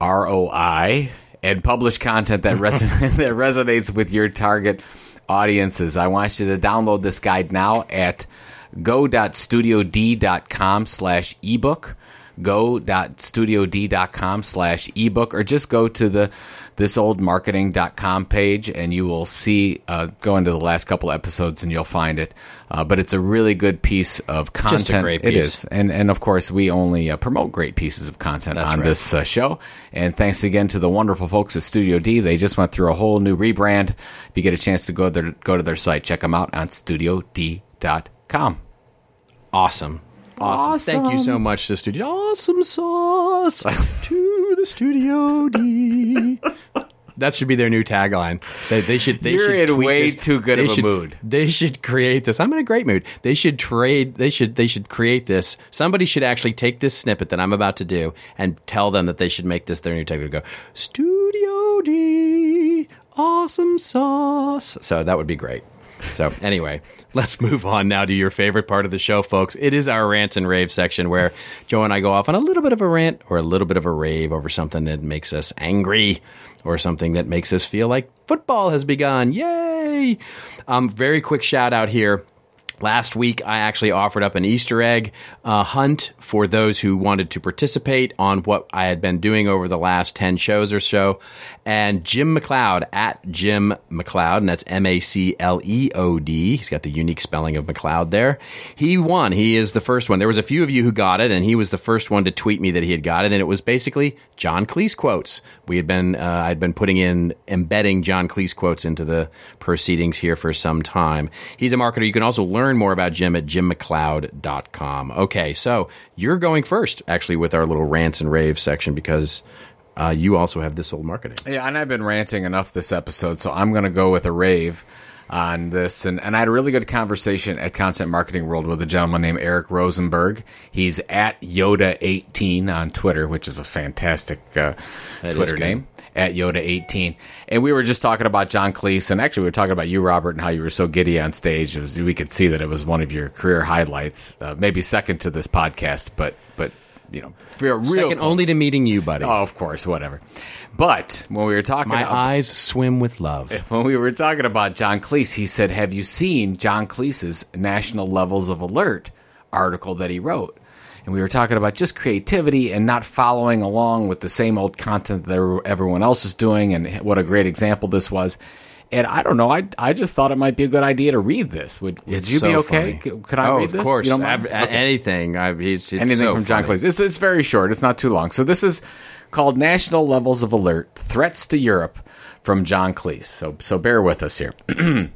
ROI and publish content that, <laughs> reson- that resonates with your target audiences. I want you to download this guide now at go.studiod.com slash ebook go.studiod.com slash ebook or just go to the thisoldmarketing.com page and you will see, uh, go into the last couple episodes and you'll find it. Uh, but it's a really good piece of content. Just a great piece. is. And, and of course, we only uh, promote great pieces of content That's on right. this uh, show. And thanks again to the wonderful folks at Studio D. They just went through a whole new rebrand. If you get a chance to go there, go to their site, check them out on studiod.com. Awesome. Awesome. Thank you so much to Studio. Awesome sauce to the Studio D. That should be their new tagline. They, they should. They You're should in way this. too good They of a should- mood. They should create this. I'm in a great mood. They should trade. They should. They should create this. Somebody should actually take this snippet that I'm about to do and tell them that they should make this their new tagline. Go Studio D. Awesome sauce. So that would be great. So anyway, let's move on now to your favorite part of the show, folks. It is our rants and rave section where Joe and I go off on a little bit of a rant or a little bit of a rave over something that makes us angry or something that makes us feel like football has begun. Yay! Um, very quick shout out here. Last week, I actually offered up an Easter egg uh, hunt for those who wanted to participate on what I had been doing over the last 10 shows or so. And Jim McLeod at Jim McLeod, and that's M A C L E O D. He's got the unique spelling of McLeod there. He won. He is the first one. There was a few of you who got it, and he was the first one to tweet me that he had got it. And it was basically John Cleese quotes. We had been, uh, I'd been putting in, embedding John Cleese quotes into the proceedings here for some time. He's a marketer. You can also learn more about Jim at jimmcleod.com. Okay, so you're going first, actually, with our little rants and raves section because uh, you also have this old marketing. Yeah, and I've been ranting enough this episode, so I'm going to go with a rave on this. And, and I had a really good conversation at Content Marketing World with a gentleman named Eric Rosenberg. He's at Yoda18 on Twitter, which is a fantastic uh, Twitter name. At Yoda18. And we were just talking about John Cleese, and actually, we were talking about you, Robert, and how you were so giddy on stage. It was, we could see that it was one of your career highlights, uh, maybe second to this podcast, but, but you know, real Second close. only to meeting you, buddy. Oh, of course, whatever. But when we were talking My about, eyes swim with love. <laughs> when we were talking about John Cleese, he said, "Have you seen John Cleese's National Levels of Alert article that he wrote?" And we were talking about just creativity and not following along with the same old content that everyone else is doing, and what a great example this was. And I don't know, I I just thought it might be a good idea to read this. Would would It's you be okay? funny. Could I oh, read this? of course. You don't mind? Av- Okay Anything. I, he's, it's anything so from John funny. Cleese. It's, it's very short. It's not too long. So this is called National Levels of Alert: Threats to Europe from John Cleese. So so bear with us here. <clears throat>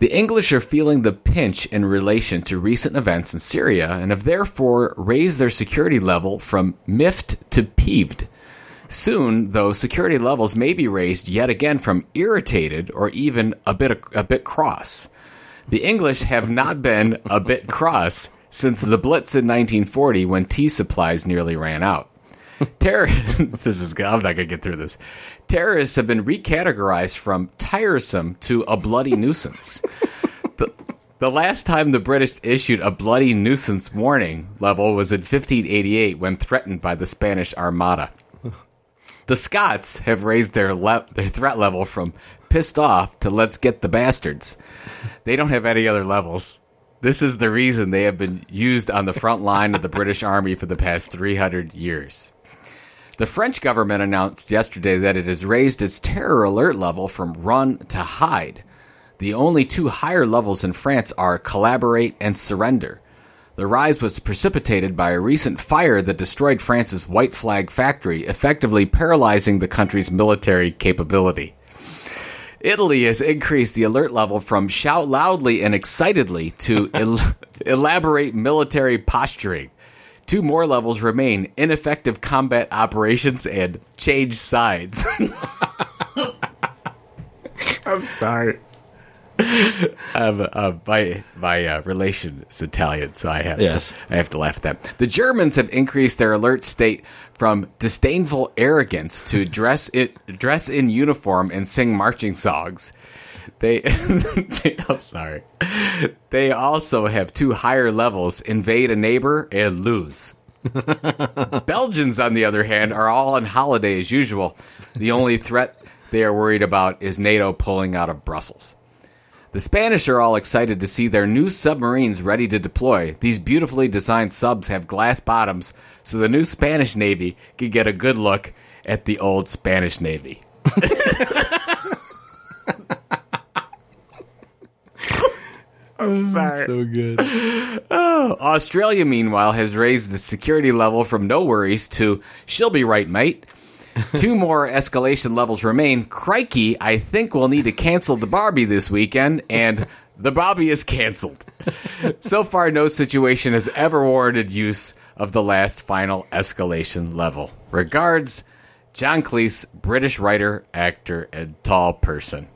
The English are feeling the pinch in relation to recent events in Syria and have therefore raised their security level from miffed to peeved. Soon, though, security levels may be raised yet again from irritated or even a bit a bit cross. The English have not been a bit cross since the Blitz in 1940 when tea supplies nearly ran out. Terror <laughs> this is. I'm not to get through this. Terrorists have been recategorized from tiresome to a bloody nuisance. the, the last time the British issued a bloody nuisance warning level was in 1588 when threatened by the Spanish Armada. The Scots have raised their le- their threat level from pissed off to let's get the bastards. They don't have any other levels. This is the reason they have been used on the front line of the British Army for the past 300 years. The French government announced yesterday that it has raised its terror alert level from run to hide. The only two higher levels in France are collaborate and surrender. The rise was precipitated by a recent fire that destroyed France's White Flag factory, effectively paralyzing the country's military capability. Italy has increased the alert level from shout loudly and excitedly to <laughs> el- elaborate military posturing. Two more levels remain ineffective combat operations and change sides. <laughs> I'm sorry. Um, uh, my my uh, relation is Italian, so I have Yes. to, I have to laugh at that. The Germans have increased their alert state from disdainful arrogance to <laughs> dress it dress in uniform and sing marching songs. They, <laughs> they I'm sorry. They also have two higher levels: invade a neighbor and lose. <laughs> Belgians, on the other hand, are all on holiday as usual. The only threat they are worried about is NATO pulling out of Brussels. The Spanish are all excited to see their new submarines ready to deploy. These beautifully designed subs have glass bottoms, so the new Spanish Navy can get a good look at the old Spanish Navy. <laughs> Mm, sorry. So good. <laughs> <sighs> Australia, meanwhile, has raised the security level from no worries to she'll be right, mate. <laughs> Two more escalation levels remain. Crikey, I think we'll need to cancel the Barbie this weekend, and <laughs> the Barbie is canceled. So far, no situation has ever warranted use of the last final escalation level. Regards, John Cleese, British writer, actor, and tall person.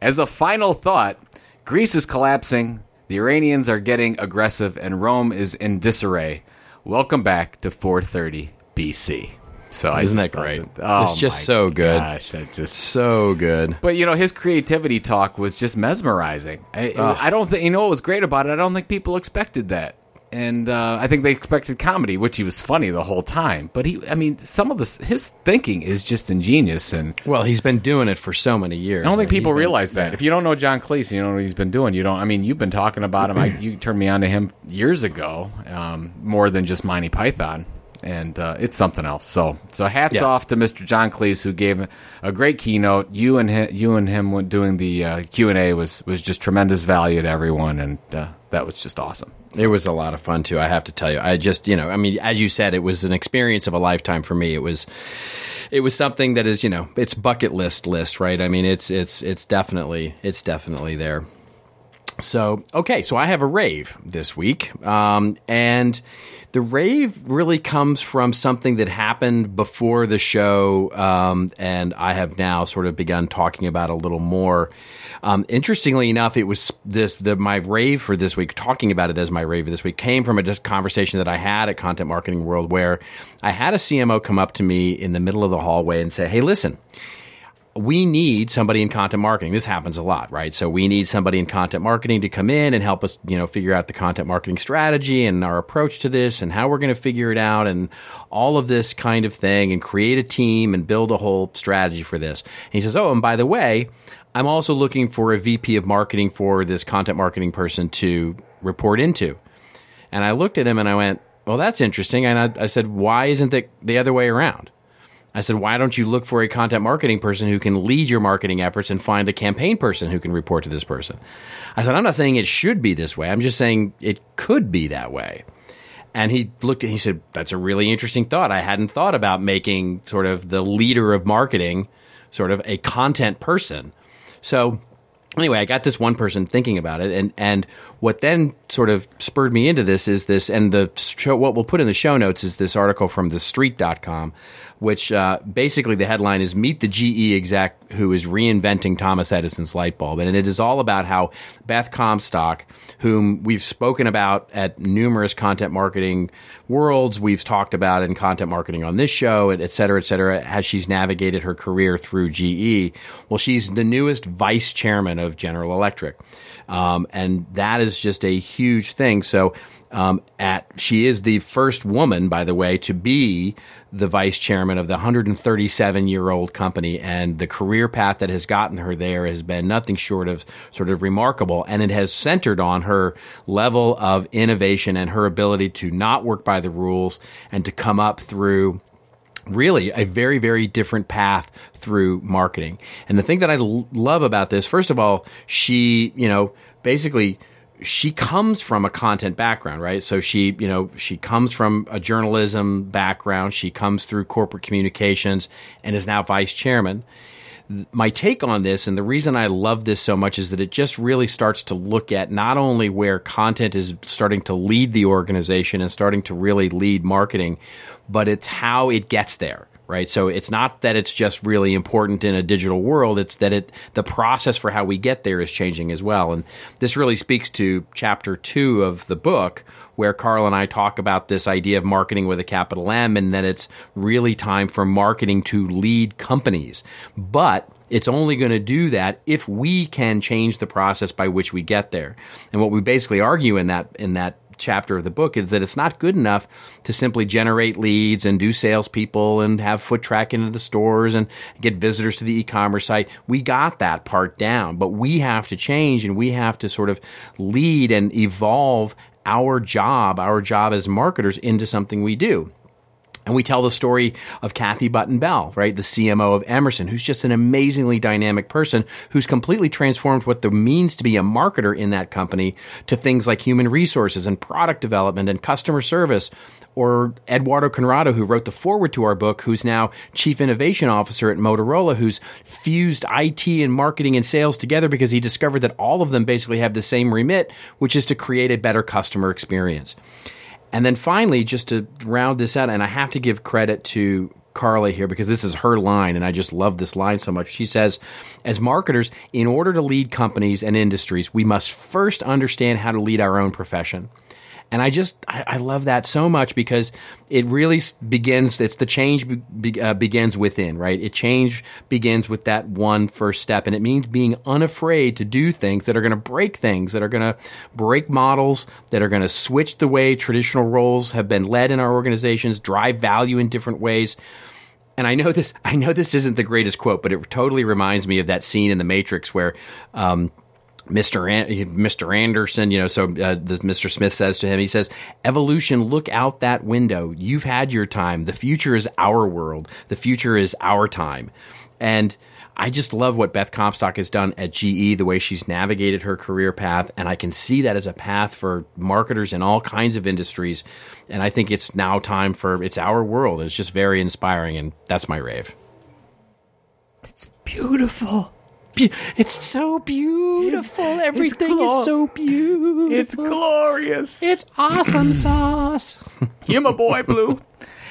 As a final thought, Greece is collapsing, the Iranians are getting aggressive, and Rome is in disarray. Welcome back to 430 BC. So Isn't that great? that- oh It's just so good. Gosh, I just So good. but you know, his creativity talk was just mesmerizing. I, I don't think you know what was great about it. I don't think people expected that, and uh, I think they expected comedy, which he was funny the whole time. But he, I mean, some of this his thinking is just ingenious, and Well, he's been doing it for so many years. I don't think people been- realize that. yeah. If you don't know John Cleese, you don't know what he's been doing. You don't. I mean, you've been talking about him. I, you turned me on to him years ago, um, more than just Monty Python, and uh, it's something else. So, so hats Yeah. off to Mr. John Cleese who gave a great keynote. You and him, you and him doing the uh, Q and A was was just tremendous value to everyone, and uh, that was just awesome. It was a lot of fun too. I have to tell you. I just, you know, I mean, as you said, it was an experience of a lifetime for me. It was, it was something that is, you know, it's bucket list list, right? I mean, it's it's it's definitely it's definitely there. So okay, so I have a rave this week, um, and the rave really comes from something that happened before the show, um, and I have now sort of begun talking about a little more. Um, interestingly enough, it was this the my rave for this week. Talking about it as my rave this week came from a just conversation that I had at Content Marketing World, where I had a CMO come up to me in the middle of the hallway and say, "Hey, listen." we need somebody in content marketing. This happens a lot, right? So we need somebody in content marketing to come in and help us, you know, figure out the content marketing strategy and our approach to this and how we're going to figure it out and all of this kind of thing and create a team and build a whole strategy for this. And he says, "Oh, and by the way, I'm also looking for a VP of marketing for this content marketing person to report into." And I looked at him and I went, "Well, that's interesting." And I, I said, "Why isn't it the other way around?" I said, why don't you look for a content marketing person who can lead your marketing efforts and find a campaign person who can report to this person? I said, I'm not saying it should be this way. I'm just saying it could be that way. And he looked at, he said, that's a really interesting thought. I hadn't thought about making sort of the leader of marketing sort of a content person. So anyway, I got this one person thinking about it, and and what then sort of spurred me into this is this, and the show, what we'll put in the show notes is this article from TheStreet.com, which uh, basically the headline is "Meet the GE exec who is reinventing Thomas Edison's light bulb," and it is all about how Beth Comstock, whom we've spoken about at numerous content marketing worlds, we've talked about in content marketing on this show, et cetera, et cetera, as she's navigated her career through GE. Well, she's the newest vice chairman of General Electric. Um, and that is just a huge thing. So, um, at she is the first woman, by the way, to be the vice chairman of the 137 year old company, and the career path that has gotten her there has been nothing short of sort of remarkable, and it has centered on her level of innovation and her ability to not work by the rules and to come up through really a very very different path through marketing. And the thing that i l- love about this first of all she you know basically she comes from a content background right? So she you know she comes from a journalism background. She comes through corporate communications and is now vice chairman. My take on this and the reason I love this so much is that it just really starts to look at not only where content is starting to lead the organization and starting to really lead marketing, but it's how it gets there. Right. So it's not that it's just really important in a digital world. It's that it, the process for how we get there is changing as well. And this really speaks to chapter two of the book, where Carl and I talk about this idea of marketing with a capital M and that it's really time for marketing to lead companies. But it's only going to do that if we can change the process by which we get there. And what we basically argue in that in that chapter of the book is that it's not good enough to simply generate leads and do salespeople and have foot tracking into the stores and get visitors to the e-commerce site. We got that part down, but we have to change and we have to sort of lead and evolve our job, our job as marketers into something we do. And we tell the story of Kathy Button Bell, right? The CMO of Emerson, who's just an amazingly dynamic person who's completely transformed what it means to be a marketer in that company to things like human resources and product development and customer service. Or Eduardo Conrado, who wrote the foreword to our book, who's now chief innovation officer at Motorola, who's fused IT and marketing and sales together because he discovered that all of them basically have the same remit, which is to create a better customer experience. And then finally, just to round this out, and I have to give credit to Carla here because this is her line, and I just love this line so much. She says, As marketers, in order to lead companies and industries, we must first understand how to lead our own profession. And I just, I, I love that so much because it really begins, it's the change be, uh, begins within, right? It change begins with that one first step. And it means being unafraid to do things that are going to break things, that are going to break models, that are going to switch the way traditional roles have been led in our organizations, drive value in different ways and I know this I know this isn't the greatest quote, but it totally reminds me of that scene in The Matrix where um, Mr. An- Mr. Anderson, you know, so uh, the, Mr. Smith says to him, he says, "Evolution, look out that window. You've had your time. The future is our world. The future is our time." And I just love what Beth Comstock has done at GE, the way she's navigated her career path, and I can see that as a path for marketers in all kinds of industries. And I think it's now time for it's our world. It's just very inspiring, and that's my rave. It's beautiful be- it's so beautiful. It's, Everything it's is so beautiful. It's glorious. It's awesome sauce. <laughs> You're my boy, Blue.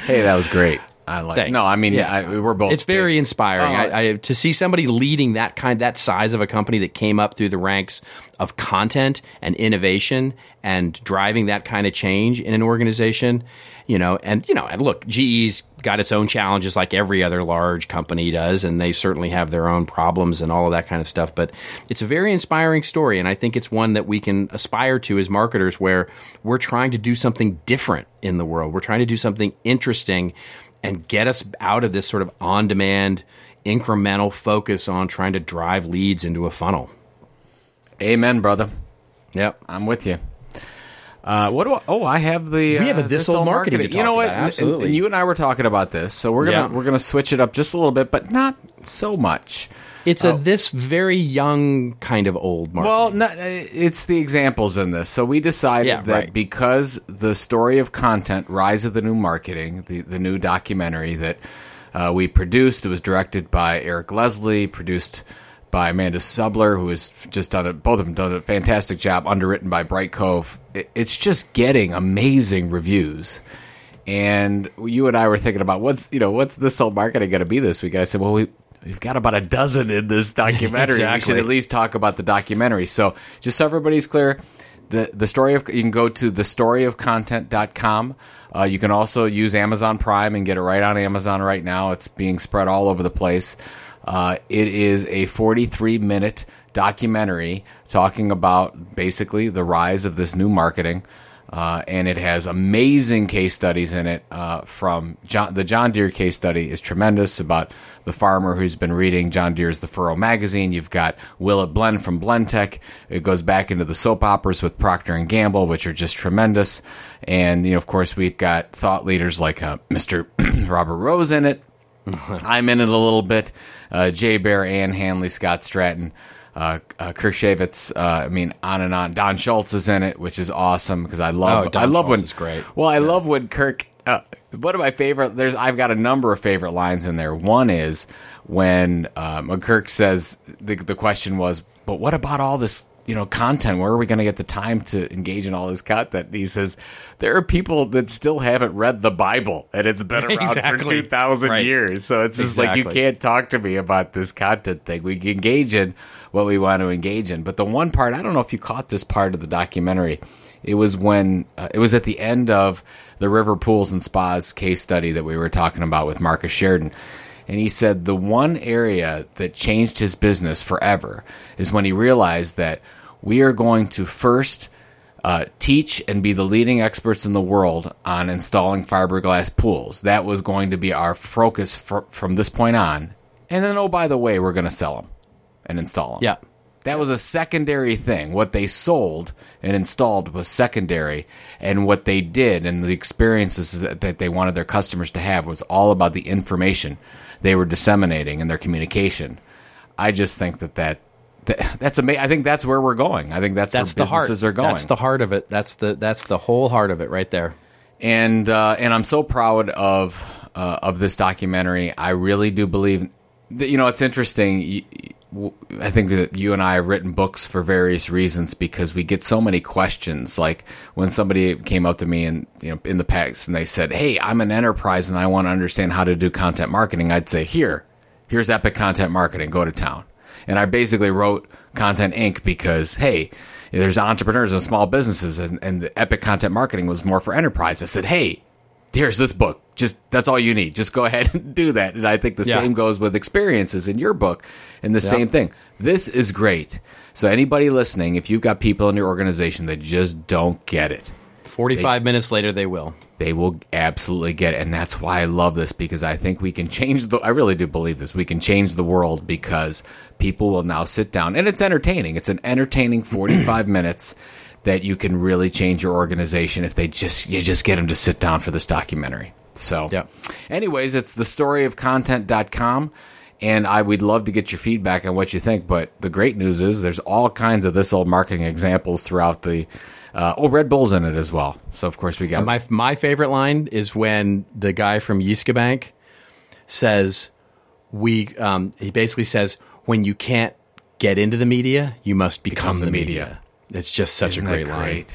hey, that was great. I like. Thanks. No, I mean, yeah. I, we're both. It's very inspiring. Oh, I, I, to see somebody leading that kind, that size of a company that came up through the ranks of content and innovation and driving that kind of change in an organization you know, and you know, and look, GE's got its own challenges like every other large company does, and they certainly have their own problems and all of that kind of stuff. But it's a very inspiring story, and I think it's one that we can aspire to as marketers, where we're trying to do something different in the world. We're trying to do something interesting and get us out of this sort of on-demand, incremental focus on trying to drive leads into a funnel. Amen, brother. Yep, I'm with you. Uh, what do I, oh I have the we have a uh, this, old marketing. marketing. you know what? Absolutely. And, you and I were talking about this, so we're gonna yeah. we're gonna switch it up just a little bit, but not so much. It's a oh. this very young kind of old marketing. Well, not, it's the examples in this. So we decided yeah, that right. because the story of content, Rise of the New Marketing, the the new documentary that uh, we produced, it was directed by Eric Leslie, produced by Amanda Subler, who has just done it. Both of them done a fantastic job. Underwritten by Brightcove. It, it's just getting amazing reviews. And you and I were thinking about what's you know what's this whole marketing going to be this week. I said, well, we we've got about a dozen in this <laughs> documentary. exactly. We should at least talk about the documentary. So just so everybody's clear, the the story of you can go to thestoryofcontent.com. Uh, you can also use Amazon Prime and get it right on Amazon right now. It's being spread all over the place. Uh, it is a 43 minute documentary talking about basically the rise of this new marketing. Uh, and it has amazing case studies in it. Uh, from John, the John Deere case study is tremendous about the farmer who's been reading John Deere's The Furrow magazine. You've got Will It Blend from Blendtec. It goes back into the soap operas with Procter and Gamble, which are just tremendous. And you know, of course, we've got thought leaders like uh, Mr. <clears throat> Robert Rose in it. <laughs> I'm in it a little bit. Uh, Jay Baer, Ann Handley, Scott Stratten, uh, uh, Kirk Cheyfitz. Uh, I mean, on and on. Don Schultz is in it, which is awesome because I love. Oh, I love Schultz when. Is great. Well, I yeah. love when Kirk. Uh, one of my favorite. There's. I've got a number of favorite lines in there. One is when um, Kirk says the the question was, "But what about all this you know, content. Where are we going to get the time to engage in all this content? he says there are people that still haven't read the Bible, and it's been around exactly. for two thousand right. years. So it's just exactly. like you can't talk to me about this content thing. We engage in what we want to engage in. But the one part I don't know if you caught this part of the documentary. It was when uh, it was at the end of the River Pools and Spas case study that we were talking about with Marcus Sheridan and he said the one area that changed his business forever is when he realized that we are going to first uh, teach and be the leading experts in the world on installing fiberglass pools. That was going to be our focus fr- from this point on. And then, oh, by the way, we're going to sell them and install them. Yeah. That was a secondary thing. What they sold and installed was secondary, and what they did and the experiences that, that they wanted their customers to have was all about the information they were disseminating in their communication. I just think that that, that that's amazing. I think that's where we're going. I think that's, That's where the heart. are going. That's the heart of it. That's the that's the whole heart of it right there. and uh, and I'm so proud of uh, of this documentary. I really do believe that you know it's interesting. y- y- I think that you and I have written books for various reasons because we get so many questions. Like when somebody came up to me and you know in the past and they said, "Hey, I'm an enterprise and I want to understand how to do content marketing," I'd say, "Here, here's Epic Content Marketing. Go to town." And I basically wrote Content Inc. because hey, there's entrepreneurs and small businesses, and, and the Epic Content Marketing was more for enterprise. I said, hey, here's this book. Just that's all you need. Just go <laughs> ahead and do that. And I think the Yeah. same goes with experiences in your book, and the same thing. This is great. So anybody listening, if you've got people in your organization that just don't get it, Forty five minutes later, they will. they will absolutely get it. And that's why I love this because I think we can change the, I really do believe this. We can change the world because people will now sit down and it's entertaining. It's an entertaining 45 minutes that you can really change your organization if they just, you just get them to sit down for this documentary. So, Yep. anyways, it's the story of content.com. And I would love to get your feedback on what you think. But the great news is there's all kinds of this old marketing examples throughout the. Uh, oh, Red Bull's in it as well. So of course we got My my favorite line is when the guy from Jyske Bank says, "We." Um, he basically says, "When you can't get into the media, you must become, the, the media. media. It's just such Isn't a that great, line.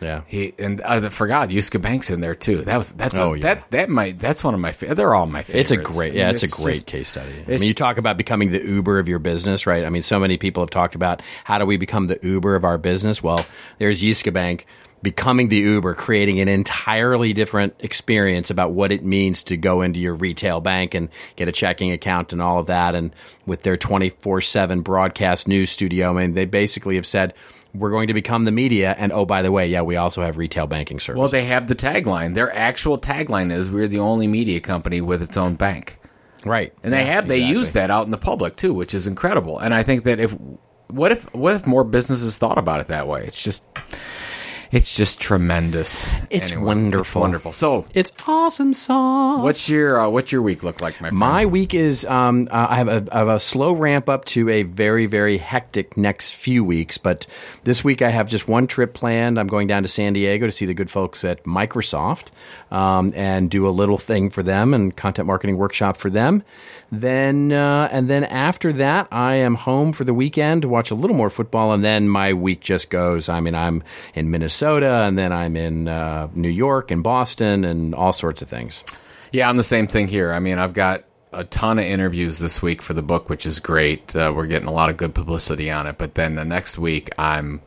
Yeah. He and I forgot Jyske Banks in there too. That was that's Oh, a, yeah. that that might that's one of my fa- they're all my favorites. It's a great, yeah, I mean, it's, a great just- case study. I mean, you talk about becoming the Uber of your business, right? I mean, so many people have talked about how do we become the Uber of our business? Well, there's Jyske Bank becoming the Uber, creating an entirely different experience about what it means to go into your retail bank and get a checking account and all of that. And with their 24 7 broadcast news studio, I mean, they basically have said, we're going to become the media. And oh, by the way, yeah, we also have retail banking services. Well, they have the tagline. Their actual tagline is "We're the only media company with its own bank," right. and they Yeah, have they exactly. use that out in the public too, which is incredible. And I think that if what if what if more businesses thought about it that way? It's just it's just tremendous. It's Anyway, wonderful. It's wonderful. So, It's awesome song. what's your uh, what's your week look like, my friend? My week is um, uh, I have a, I have a slow ramp up to a very very hectic next few weeks, but this week I have just one trip planned. I'm going down to San Diego to see the good folks at Microsoft um, and do a little thing for them and content marketing workshop for them. Then uh, and then after that, I am home for the weekend to watch a little more football, and then my week just goes. I mean, I'm in Minnesota, and then I'm in uh, New York and Boston, and all sorts of things. Yeah, I'm the same thing here. I mean, I've got a ton of interviews this week for the book, which is great. Uh, we're getting a lot of good publicity on it. But then the next week, I'm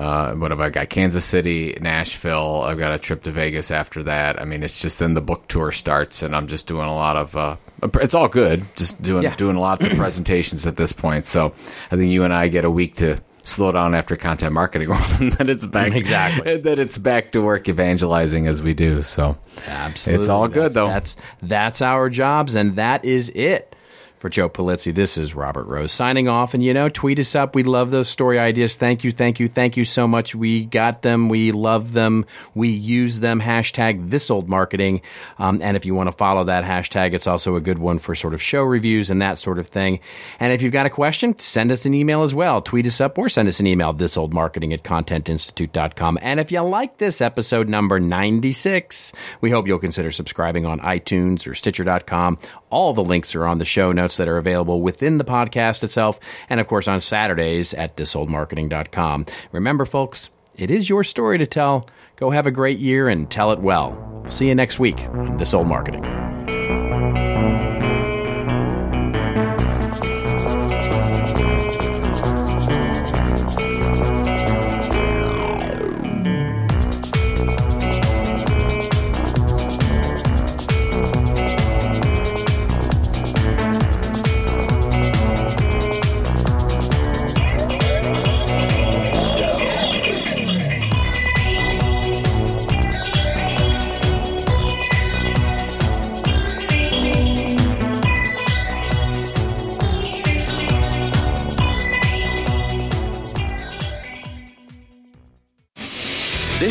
uh, what have I got? Kansas City, Nashville. I've got a trip to Vegas after that. I mean, it's just then the book tour starts, and I'm just doing a lot of. Uh, it's all good, just doing Yeah. doing lots of <clears throat> presentations at this point. So I think you and I get a week to slow down after content marketing <laughs> world, and then it's back Exactly. and then it's back to work evangelizing as we do. So Absolutely. it's all good That's- though. That's that's our jobs, and that is it. For Joe Pulizzi, this is Robert Rose signing off. And you know, tweet us up. We love those story ideas. Thank you, thank you, thank you so much. We got them. We love them. We use them. Hashtag this old marketing. Um, and if you want to follow that hashtag, it's also a good one for sort of show reviews and that sort of thing. And if you've got a question, send us an email as well. Tweet us up or send us an email, thisoldmarketing at contentinstitute.com. And if you like this episode number 96, we hope you'll consider subscribing on iTunes or Stitcher.com. All the links are on the show notes that are available within the podcast itself. And of course, on Saturdays at thisoldmarketing.com. Remember, folks, it is your story to tell. Go have a great year and tell it well. See you next week on This Old Marketing.